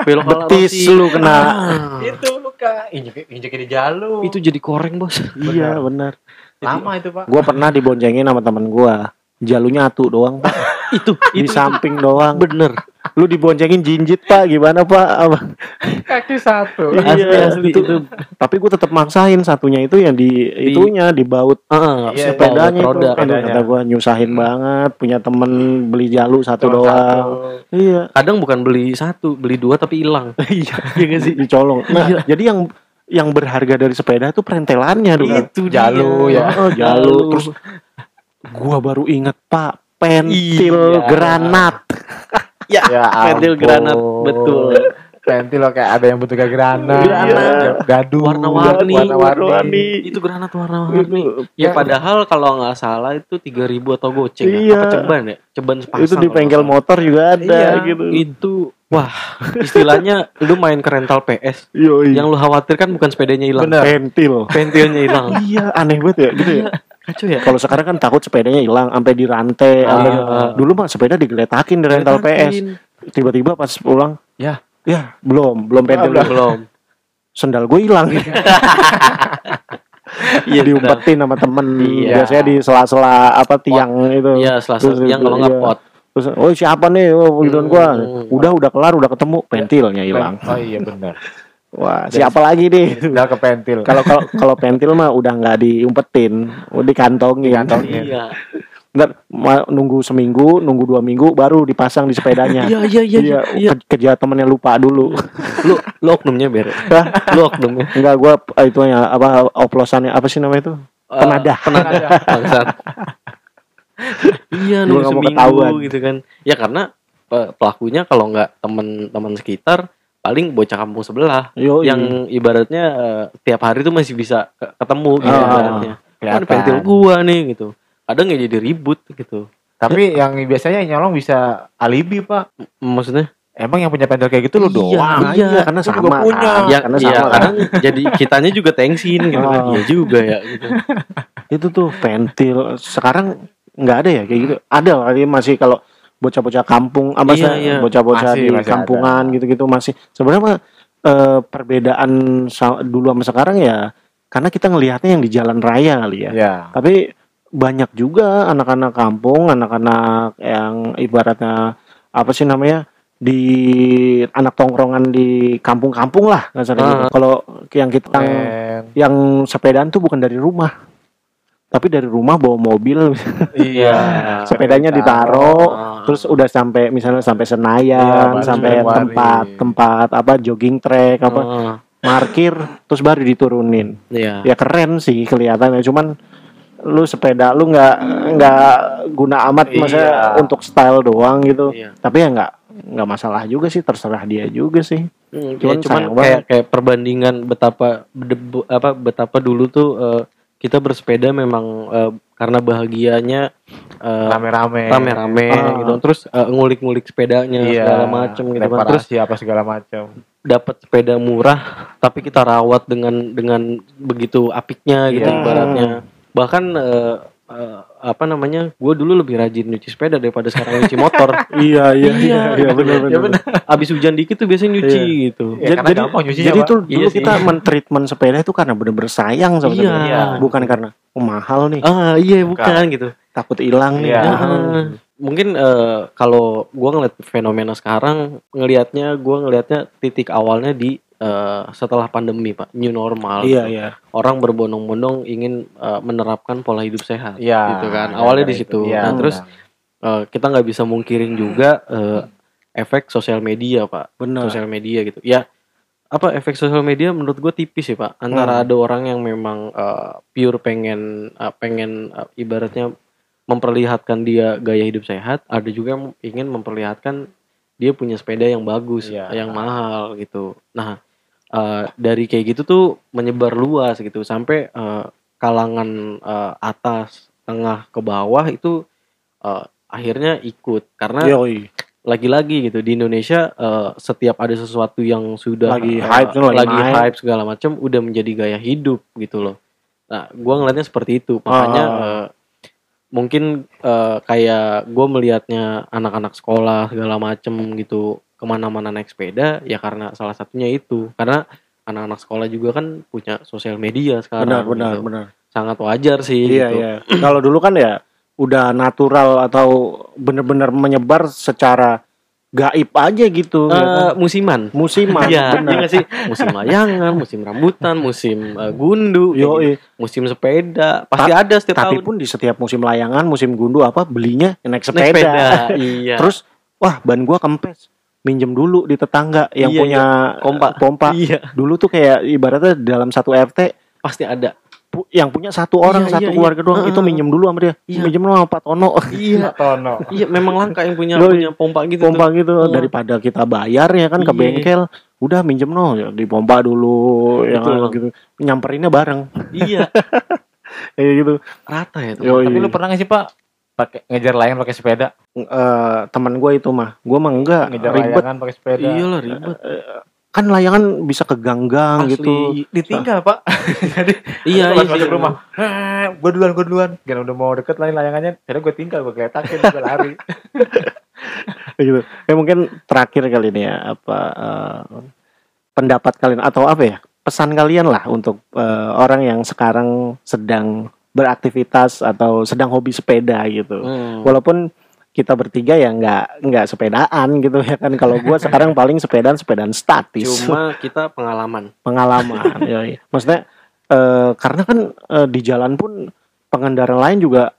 D: belok ala
B: betis
D: Rossi.
B: lu kena
D: Ah,
C: itu luka. Injek injek di jalu.
D: itu jadi koreng bos.
B: iya benar
C: lama itu, Pak.
B: gua pernah diboncengin sama temen gua jalunya atu doang pak
D: itu
B: di
D: itu,
B: samping doang
D: bener.
B: Lu diboncengin jinjit pak. Gimana pak? Apa?
C: Kaki satu.
B: Iya,
D: Asli asli.
B: itu-
D: itu.
B: tapi gue tetap maksain satunya itu yang di, itunya di baut.
D: Ah,
C: Iya,
B: sepedanya itu.
C: sepedanya.
B: kata gue nyusahin banget. Punya temen beli jalu satu
C: Cuma
B: doang.
C: satu.
B: iya.
D: Kadang bukan beli satu, beli dua tapi hilang.
B: iya nggak sih? Dicolong. Nah jadi yang yang berharga dari sepeda itu perentelannya dulu
D: Itu
C: Jalu,
D: dia.
C: ya.
B: Oh, jalu. Terus gua baru inget pak pentil
D: Iya.
B: granat
C: Ya,
D: pentil
C: ampun.
D: granat, betul.
C: Pentil loh kayak ada yang bentuknya granat.
B: Granat.
C: Gaduh.
D: Warna-warni.
C: Warna-warni.
D: Itu granat warna-warni. Ya padahal kalau nggak salah itu 3000 atau goceng ya.
B: Iya.
D: Apa ceban ya? Ceban sepasang.
B: itu di
D: nggak
B: motor juga ada
C: Iya,
B: gitu
D: Itu wah, istilahnya lu main ke rental PS.
B: Yoi.
D: Yang lu khawatirkan bukan sepedanya hilang,
B: pentil
D: pentilnya hilang.
B: iya aneh banget ya gitu ya
D: Kacau ya.
B: Kalau sekarang kan takut sepedanya hilang sampai dirantai.
D: Ah.
B: sampai- Dulu mah sepeda digeletakin di rental PS. Tiba-tiba pas pulang,
C: Ya.
B: ya belum, belum pentil.
C: belum.
D: Belum.
B: Sendal gue hilang.
D: Iya,
B: diumpetin sama temen.
C: Iya.
B: Biasanya di sela-sela apa tiang itu.
D: Iya, selasa
B: Terus
D: siang kalau nggak
B: iya.
D: pot.
B: Terus, oh siapa nih? Oh, gituan gua.
D: Hmm.
B: Udah, udah kelar, udah ketemu. Pentilnya hilang.
C: Oh iya benar.
B: Wah, siapa lagi nih?
C: Sendal ke pentil.
B: Kalau kalau kalau pentil mah udah nggak diumpetin, udah dikantongin.
C: Dikantongin.
D: Iya.
B: Ntar ma- nunggu seminggu, nunggu dua minggu, baru dipasang di sepedanya.
D: Iya, iya, iya, iya. iya.
B: ke- kerja temennya lupa dulu.
D: Lu lu oknumnya ber. lu oknumnya.
B: Enggak, gua eh, itu ya apa oplosannya apa sih namanya itu?
D: Eh,
B: Penadah.
D: penadah bangsat. iya nunggu seminggu
B: ketahuan.
D: gitu kan ya karena pe- pelakunya kalau nggak teman-teman sekitar paling bocah kampung sebelah
B: Yo,
D: yang ibaratnya eh, tiap hari tuh masih bisa ke- ketemu gitu
B: Ah,
D: ibaratnya kan pentil gua nih gitu kadang nggak jadi ribut gitu
C: Tapi yang biasanya nyolong bisa alibi, Pak.
D: maksudnya
C: Emang yang punya pentil kayak gitu lu
D: Iya,
C: doang.
D: iya.
B: karena
C: Gua
B: sama.
C: juga punya.
B: kan.
D: ya,
B: karena
D: ya
B: sama. kan.
D: kadang jadi kitanya juga thanksin gitu kan
B: Oh.
D: iya juga ya gitu
B: Itu tuh pentil. Sekarang nggak ada ya kayak gitu. Ada kali masih kalau bocah-bocah kampung, apa
D: Iya,
B: sih?
D: iya.
B: Bocah-bocah
C: Masih,
B: di
C: masih
B: kampungan gitu-gitu masih. Sebenarnya eh, perbedaan dulu sama sekarang ya karena kita ngelihatnya yang di jalan raya kali ya.
C: Iya.
B: Tapi banyak juga anak-anak kampung, anak-anak yang ibaratnya apa sih namanya di anak tongkrongan di kampung-kampung lah nggak salah gitu.
D: Ah.
B: Kalau yang kita yang, yang sepedaan tuh bukan dari rumah, tapi dari rumah bawa mobil,
C: Iya.
B: sepedanya ditaruh,
D: Ah.
B: terus udah sampai misalnya sampai
C: Iya,
B: Senayan,
C: baru
B: sampai
C: Januari.
B: tempat-tempat apa jogging track apa
D: Ah,
B: parkir, terus baru diturunin
D: iya
B: ya keren sih kelihatannya cuman lu sepeda lu nggak nggak guna amat
C: Iya.
B: maksudnya untuk style doang gitu
D: Iya.
B: tapi ya nggak nggak masalah juga sih terserah dia juga sih
D: Hmm,
B: Cuman
D: ya, cuman kayak kayak perbandingan betapa bede- apa betapa dulu tuh eh, kita bersepeda memang eh, karena bahagianya eh,
C: rame-rame.
D: rame-rame
B: Ah.
D: gitu. Terus eh, ngulik-ngulik sepedanya
C: iya.
D: segala macem gitu kan. Terus
C: apa segala macam
D: dapat sepeda murah tapi kita rawat dengan dengan begitu apiknya gitu
C: Iya.
D: ibaratnya. Bahkan eh, eh, apa namanya? Gue dulu lebih rajin nyuci sepeda daripada sekarang nyuci motor.
B: Iya iya iya. iya benar
C: ya
B: benar
C: benar.
D: abis hujan dikit tuh biasanya nyuci gitu.
C: Ya, karena gampang nyucinya,
B: jadi tuh
D: Iya
B: dulu
D: sih.
B: kita men-treatment sepeda itu karena bener-bener sayang sama
D: Iya.
B: sepeda. Bukan karena oh, mahal nih.
D: Ah iya bukan. gitu.
B: Takut hilang nih.
C: Iya.
B: mahal.
D: Ah, mungkin eh, kalau gua ngeliat fenomena sekarang ngelihatnya gua ngelihatnya titik awalnya di eh, setelah pandemi pak. New normal.
B: Iya iya.
D: Orang berbondong-bondong ingin eh, menerapkan pola hidup sehat.
C: Iya,
D: gitu kan. awalnya di
C: itu.
D: situ.
C: Iya,
D: nah terus eh, kita nggak bisa mungkirin juga eh, efek sosial media pak.
B: Benar.
D: Sosial media gitu. Ya apa efek sosial media menurut gue tipis ya pak. Antara
B: Hmm.
D: ada orang yang memang eh, pure pengen eh, pengen eh, ibaratnya memperlihatkan dia gaya hidup sehat ada juga yang ingin memperlihatkan dia punya sepeda yang bagus
C: Iya.
D: yang mahal gitu. Nah eh, dari kayak gitu tuh menyebar luas gitu sampai eh, kalangan eh, atas tengah ke bawah itu eh, akhirnya ikut karena
B: Yoi.
D: lagi-lagi gitu di Indonesia eh, setiap ada sesuatu yang sudah
B: Lagi hype tuh, lagi main.
D: hype segala macam udah menjadi gaya hidup gitu loh. Nah, gua ngelihatnya seperti itu. Makanya
B: Ah.
D: eh, mungkin eh, kayak gua melihatnya anak-anak sekolah segala macem gitu ke mana-mana naik sepeda ya karena salah satunya itu karena anak-anak sekolah juga kan punya sosial media sekarang.
B: benar benar
D: gitu.
B: benar
D: Sangat wajar sih.
B: iya
D: gitu.
B: iya kalau dulu kan ya udah natural atau bener-bener menyebar secara gaib aja gitu ya kan?
D: Musiman.
B: musiman
D: Iya, iya
B: benar
D: nggak sih? Musim layangan, musim rambutan, musim eh, gundu,
B: Yoi.
D: gitu. musim sepeda, pasti ada setiap
B: tapi
D: tahun.
B: pun di setiap musim layangan musim gundu apa belinya naik
D: Naik
B: sepeda,
D: iya.
B: terus wah ban gua kempes minjem dulu di tetangga yang
D: Iya,
B: punya
D: Pompa.
B: pompa
D: iya,
B: dulu tuh kayak ibaratnya dalam satu RT
D: pasti ada.
B: Pu- yang punya satu orang
D: Iya,
B: satu
D: iya,
B: keluarga doang
D: Heeh.
B: itu minjem dulu sama dia
D: Iya.
B: minjem dulu sama Pak Tono
D: Iya,
C: Tono
D: iya memang langka yang punya punya pompa gitu.
B: pompa
D: tuh.
B: gitu
D: Oh.
B: daripada kita bayar ya kan ke
D: Iya.
B: bengkel udah minjem no ya, dipompa dulu yang
D: Betul.
B: gitu nyamperinnya bareng
D: Iya,
B: kayak gitu
D: rata ya tuh.
B: Yoi.
C: tapi lu pernah gak sih pak pakai ngejar layangan pakai sepeda
B: Eh, teman gue itu mah gue mah enggak
C: ngejar
B: ribet
C: layangan pakai sepeda
D: Iyalah ribet.
B: Kan layangan bisa ke gang-gang
D: Asli.
B: gitu.
C: Ditinggal pak. Jadi
D: Iya,
C: pas
D: iya.
C: masuk rumah gue duluan gue duluan. Karena udah mau deket lain layangannya jadi gue tinggal gue geletakin gue lari.
B: Kayak gitu. Ya mungkin terakhir kali ini ya apa eh, pendapat kalian atau apa ya pesan kalian lah untuk eh, orang yang sekarang sedang beraktivitas atau sedang hobi sepeda gitu.
D: Hmm.
B: walaupun kita bertiga ya nggak nggak sepedaan gitu ya kan kalau gue sekarang paling sepedaan sepedaan statis
D: Cuma kita pengalaman.
B: pengalaman yoi. maksudnya eh, karena kan eh, di jalan pun pengendara lain juga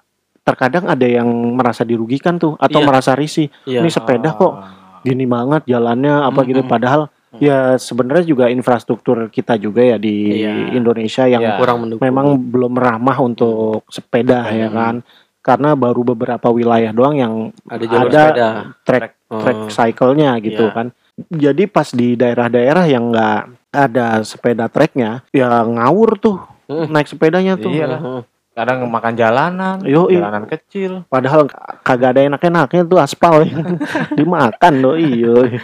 B: terkadang ada yang merasa dirugikan tuh atau
D: Iya.
B: merasa risih
D: Iya.
B: ini sepeda kok gini banget jalannya apa gitu
D: Mm-mm.
B: padahal ya sebenarnya juga infrastruktur kita juga ya di
D: Iya.
B: Indonesia yang
C: Iya.
D: kurang mendukung.
B: memang belum ramah untuk sepeda ya
D: Hmm.
B: kan karena baru beberapa wilayah doang yang
D: ada jalur
B: ada
D: sepeda.
B: track
D: Oh.
B: track cycle-nya gitu
D: Iya.
B: kan. Jadi pas di daerah-daerah yang nggak ada sepeda treknya, ya ngawur tuh
D: Hmm.
B: naik sepedanya tuh.
C: Iya lah.
D: Heeh.
C: kadang makan jalanan
B: Yoi.
C: jalanan kecil
B: Padahal kagak ada enak-enaknya tuh aspal yang dimakan loh iya.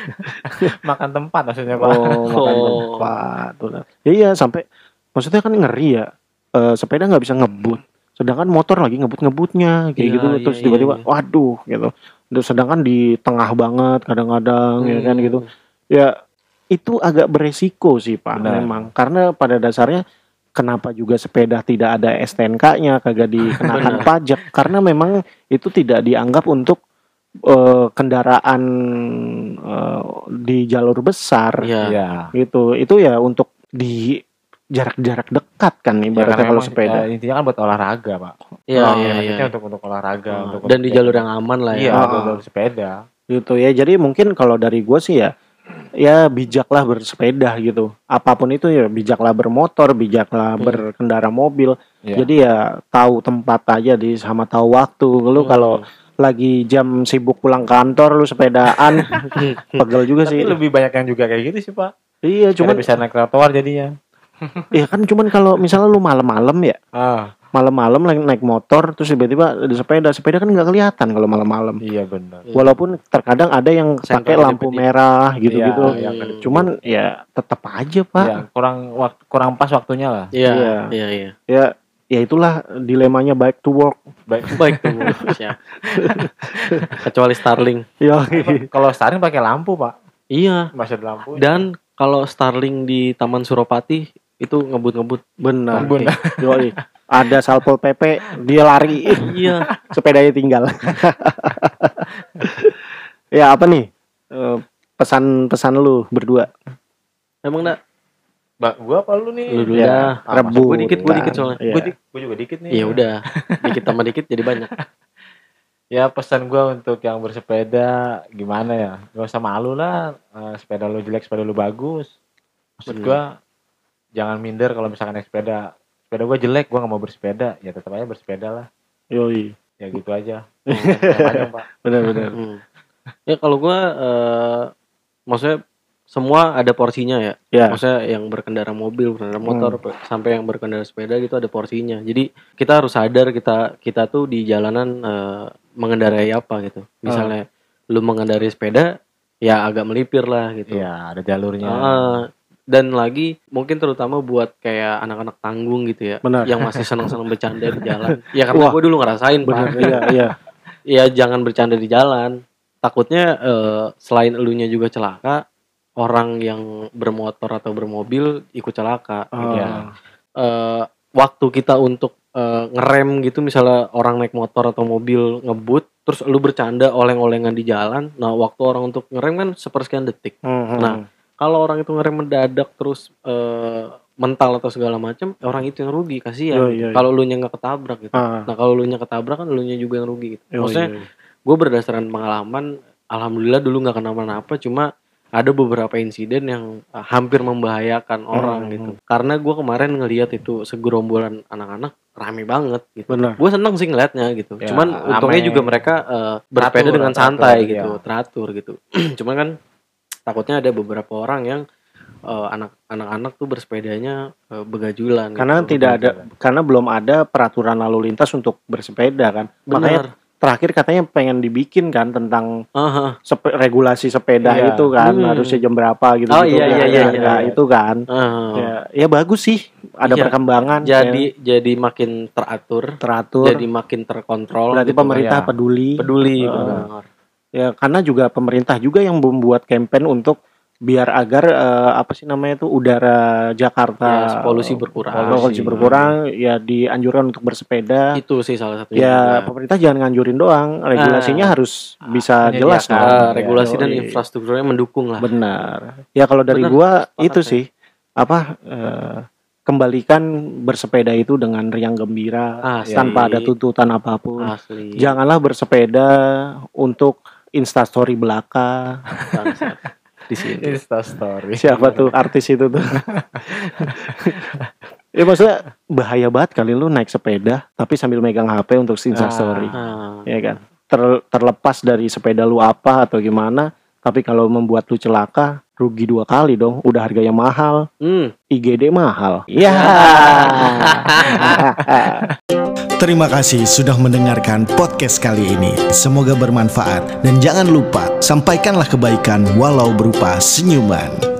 C: makan tempat maksudnya pak
B: Oh, makan
D: Oh.
B: tempat. tuh. Ya, iya sampai maksudnya kan ngeri ya. Eh, sepeda nggak bisa ngebut. Sedangkan motor lagi ngebut-ngebutnya kayak
D: Iya,
B: gitu terus tiba-tiba
D: iya.
B: waduh gitu. Terus sedangkan di tengah banget kadang-kadang ya kan
D: Hmm.
B: gitu. Ya itu agak beresiko sih Pak
C: Benar.
B: memang karena pada dasarnya kenapa juga sepeda tidak ada STNK-nya kagak dikenakan pajak karena memang itu tidak dianggap untuk eh, kendaraan eh, di jalur besar
D: Iya.
C: iya
B: gitu itu ya untuk di jarak-jarak dekat kan
C: Ya,
B: ibaratnya
C: karena
B: kalau
C: emang,
B: sepeda.
C: eh, intinya kan buat olahraga pak.
D: Iya,
C: Oh,
D: iya, iya.
C: untuk untuk olahraga
D: Oh,
C: untuk
D: Dan di jalur yang aman lah
C: iya
D: ya.
C: untuk jalur sepeda.
B: Gitu ya jadi mungkin kalau dari gue sih ya ya bijaklah bersepeda gitu. Apa pun itu ya bijaklah bermotor bijaklah
D: Hmm.
B: berkendara mobil.
C: Iya.
B: jadi ya tahu tempat aja di sama tahu waktu. Lu
D: Hmm.
B: kalau lagi jam sibuk pulang kantor lu sepedaan. Pegel juga
C: tapi
B: sih.
C: lebih banyak yang juga kayak gitu sih pak.
B: Iya
C: cuman bisa naik trotoar jadinya
B: ya kan cuman kalau misalnya lu malam-malam ya
C: ah
B: malam-malam lagi naik motor terus tiba-tiba ada sepeda sepeda kan nggak kelihatan kalau malam-malam
C: Iya benar.
D: Iya.
B: walaupun terkadang ada yang pakai lampu merah gitu-gitu
C: Iya, yang
D: Hmm.
B: cuman ya tetap aja pak
C: Iya, kurang waktu kurang pas waktunya lah.
D: Iya,
B: Iya.
D: iya, iya.
B: ya ya itulah dilemanya baik to work
C: Baik.
D: Baik tuh. Siap. Kecuali Starling.
B: ya
C: Kalau Starling pakai lampu, Pak.
D: Iya.
C: Masih ada lampu.
D: Dan kalau Starling di Taman Suropati itu ngebut-ngebut.
B: benar
C: Benar.
B: Yoi. ada salpol pp dia lari
D: iya.
B: sepedanya tinggal ya apa nih Eh, pesan-pesan lu berdua
D: Emang enggak?
C: Ba, gua apa lu nih?
D: Lu dulu
B: Ya.
C: Ah,
B: rebut
D: Gue dikit, gue dikit
B: kan.
D: soalnya.
B: Iya.
C: Gua, di- gua juga dikit nih.
D: Iya udah. Dikit tambah dikit jadi banyak.
C: Ya pesan gua untuk yang bersepeda gimana ya? Gak usah malu lah. Eh, sepeda lu jelek, sepeda lu bagus. Maksud
D: Bener.
C: gua jangan minder kalau misalkan naik sepeda. Sepeda gua jelek, gua nggak mau bersepeda. Ya tetap aja bersepeda lah.
B: yoi
C: Ya gitu aja. Pak.
B: benar-benar
D: Hmm. Ya kalau gua eh, maksudnya semua ada porsinya ya.
B: ya
D: Maksudnya yang berkendara mobil, berkendara motor, sampai yang berkendara sepeda gitu ada porsinya. Jadi kita harus sadar kita kita tuh di jalanan eh, mengendarai apa gitu. Misalnya lu mengendarai sepeda, ya agak melipir lah gitu.
C: Iya, ada jalurnya.
D: Ah, dan lagi mungkin terutama buat kayak anak-anak tanggung gitu ya,
B: Benar.
D: yang masih senang-senang bercanda di jalan. Ya karena gue dulu ngerasain,
B: benar
D: Pak.
B: iya iya
D: Ya jangan bercanda di jalan. Takutnya eh, selain elunya juga celaka, orang yang bermotor atau bermobil ikut celaka. gitu.
B: Oh.
C: Iya.
D: Eh, waktu kita untuk eh, ngerem gitu, misalnya orang naik motor atau mobil ngebut, terus lu bercanda oleng-olengan di jalan. Nah waktu orang untuk ngerem kan sepersekian detik.
B: Mhm.
D: Nah, kalau orang itu ngerem mendadak terus eh, mental atau segala macam, orang itu yang rugi kasihan.
B: Yo, yo, yo.
D: Kalau lu nya nggak ketabrak gitu.
B: Ah.
D: Nah, kalau lu nya ketabrak kan lu nya juga yang rugi gitu.
B: Yo,
D: Maksudnya
B: iya, iya.
D: gue berdasarkan pengalaman, alhamdulillah dulu nggak kenapa-napa, cuma ada beberapa insiden yang eh, hampir membahayakan orang
B: Hmm,
D: gitu. Karena gue kemarin ngelihat itu segerombolan anak-anak rame banget gitu. Gue seneng sih ngeliatnya gitu.
C: Ya,
D: Cuman untungnya juga mereka eh, bersepeda
C: Teratur,
D: dengan
C: teratur,
D: santai
C: iya.
D: gitu, teratur gitu. Cuman kan takutnya ada beberapa orang yang eh, anak anak-anak tuh bersepedanya eh, begajulan.
B: karena
D: gitu.
B: tidak ada karena belum ada peraturan lalu lintas untuk bersepeda kan makanya
D: Benar.
B: terakhir katanya pengen dibikin kan tentang
D: Aha.
B: sepe- regulasi sepeda
C: Iya.
B: itu kan
D: Hmm.
B: harusnya jam berapa gitu
D: Oh,
B: gitu
D: iya,
B: kan.
D: iya, iya,
B: Ya,
C: iya.
B: itu kan
D: aha.
B: ya, ya bagus sih ada
D: Iya.
B: perkembangan
D: Jadi
B: ya,
D: jadi makin teratur,
B: teratur
D: jadi makin terkontrol.
B: berarti
D: gitu.
B: pemerintah
C: ya.
B: peduli
D: peduli.
B: Eh,
D: benar.
B: Ya karena juga pemerintah juga yang membuat campaign untuk biar agar eh, apa sih namanya itu udara Jakarta
D: Ya, polusi berkurang.
B: polusi berkurang ya dianjurkan untuk bersepeda
D: Itu sih salah satunya.
B: ya
D: juga.
B: pemerintah jangan nganjurin doang regulasinya harus bisa
C: menyediakan.
B: jelas kan
D: Ah, regulasi dan
B: Yoi.
D: infrastrukturnya mendukung lah.
B: benar ya kalau dari
D: Benar,
B: gua itu sih apa eh, kembalikan bersepeda itu dengan riang gembira
D: Asli.
B: tanpa ada tuntutan apa pun
D: Asli.
B: janganlah bersepeda untuk instastory belaka
D: Bangsat. Di sini.
C: Insta story.
B: siapa tuh artis itu tuh ya maksudnya bahaya banget kali lu naik sepeda tapi sambil megang HP untuk instastory
D: Ah.
B: ya kan Ter- terlepas dari sepeda lu apa atau gimana tapi kalau membuat lu celaka rugi dua kali dong udah harganya mahal
D: Hmm.
B: IGD mahal ya
A: Terima kasih sudah mendengarkan podcast kali ini. Semoga bermanfaat dan jangan lupa sampaikanlah kebaikan walau berupa senyuman.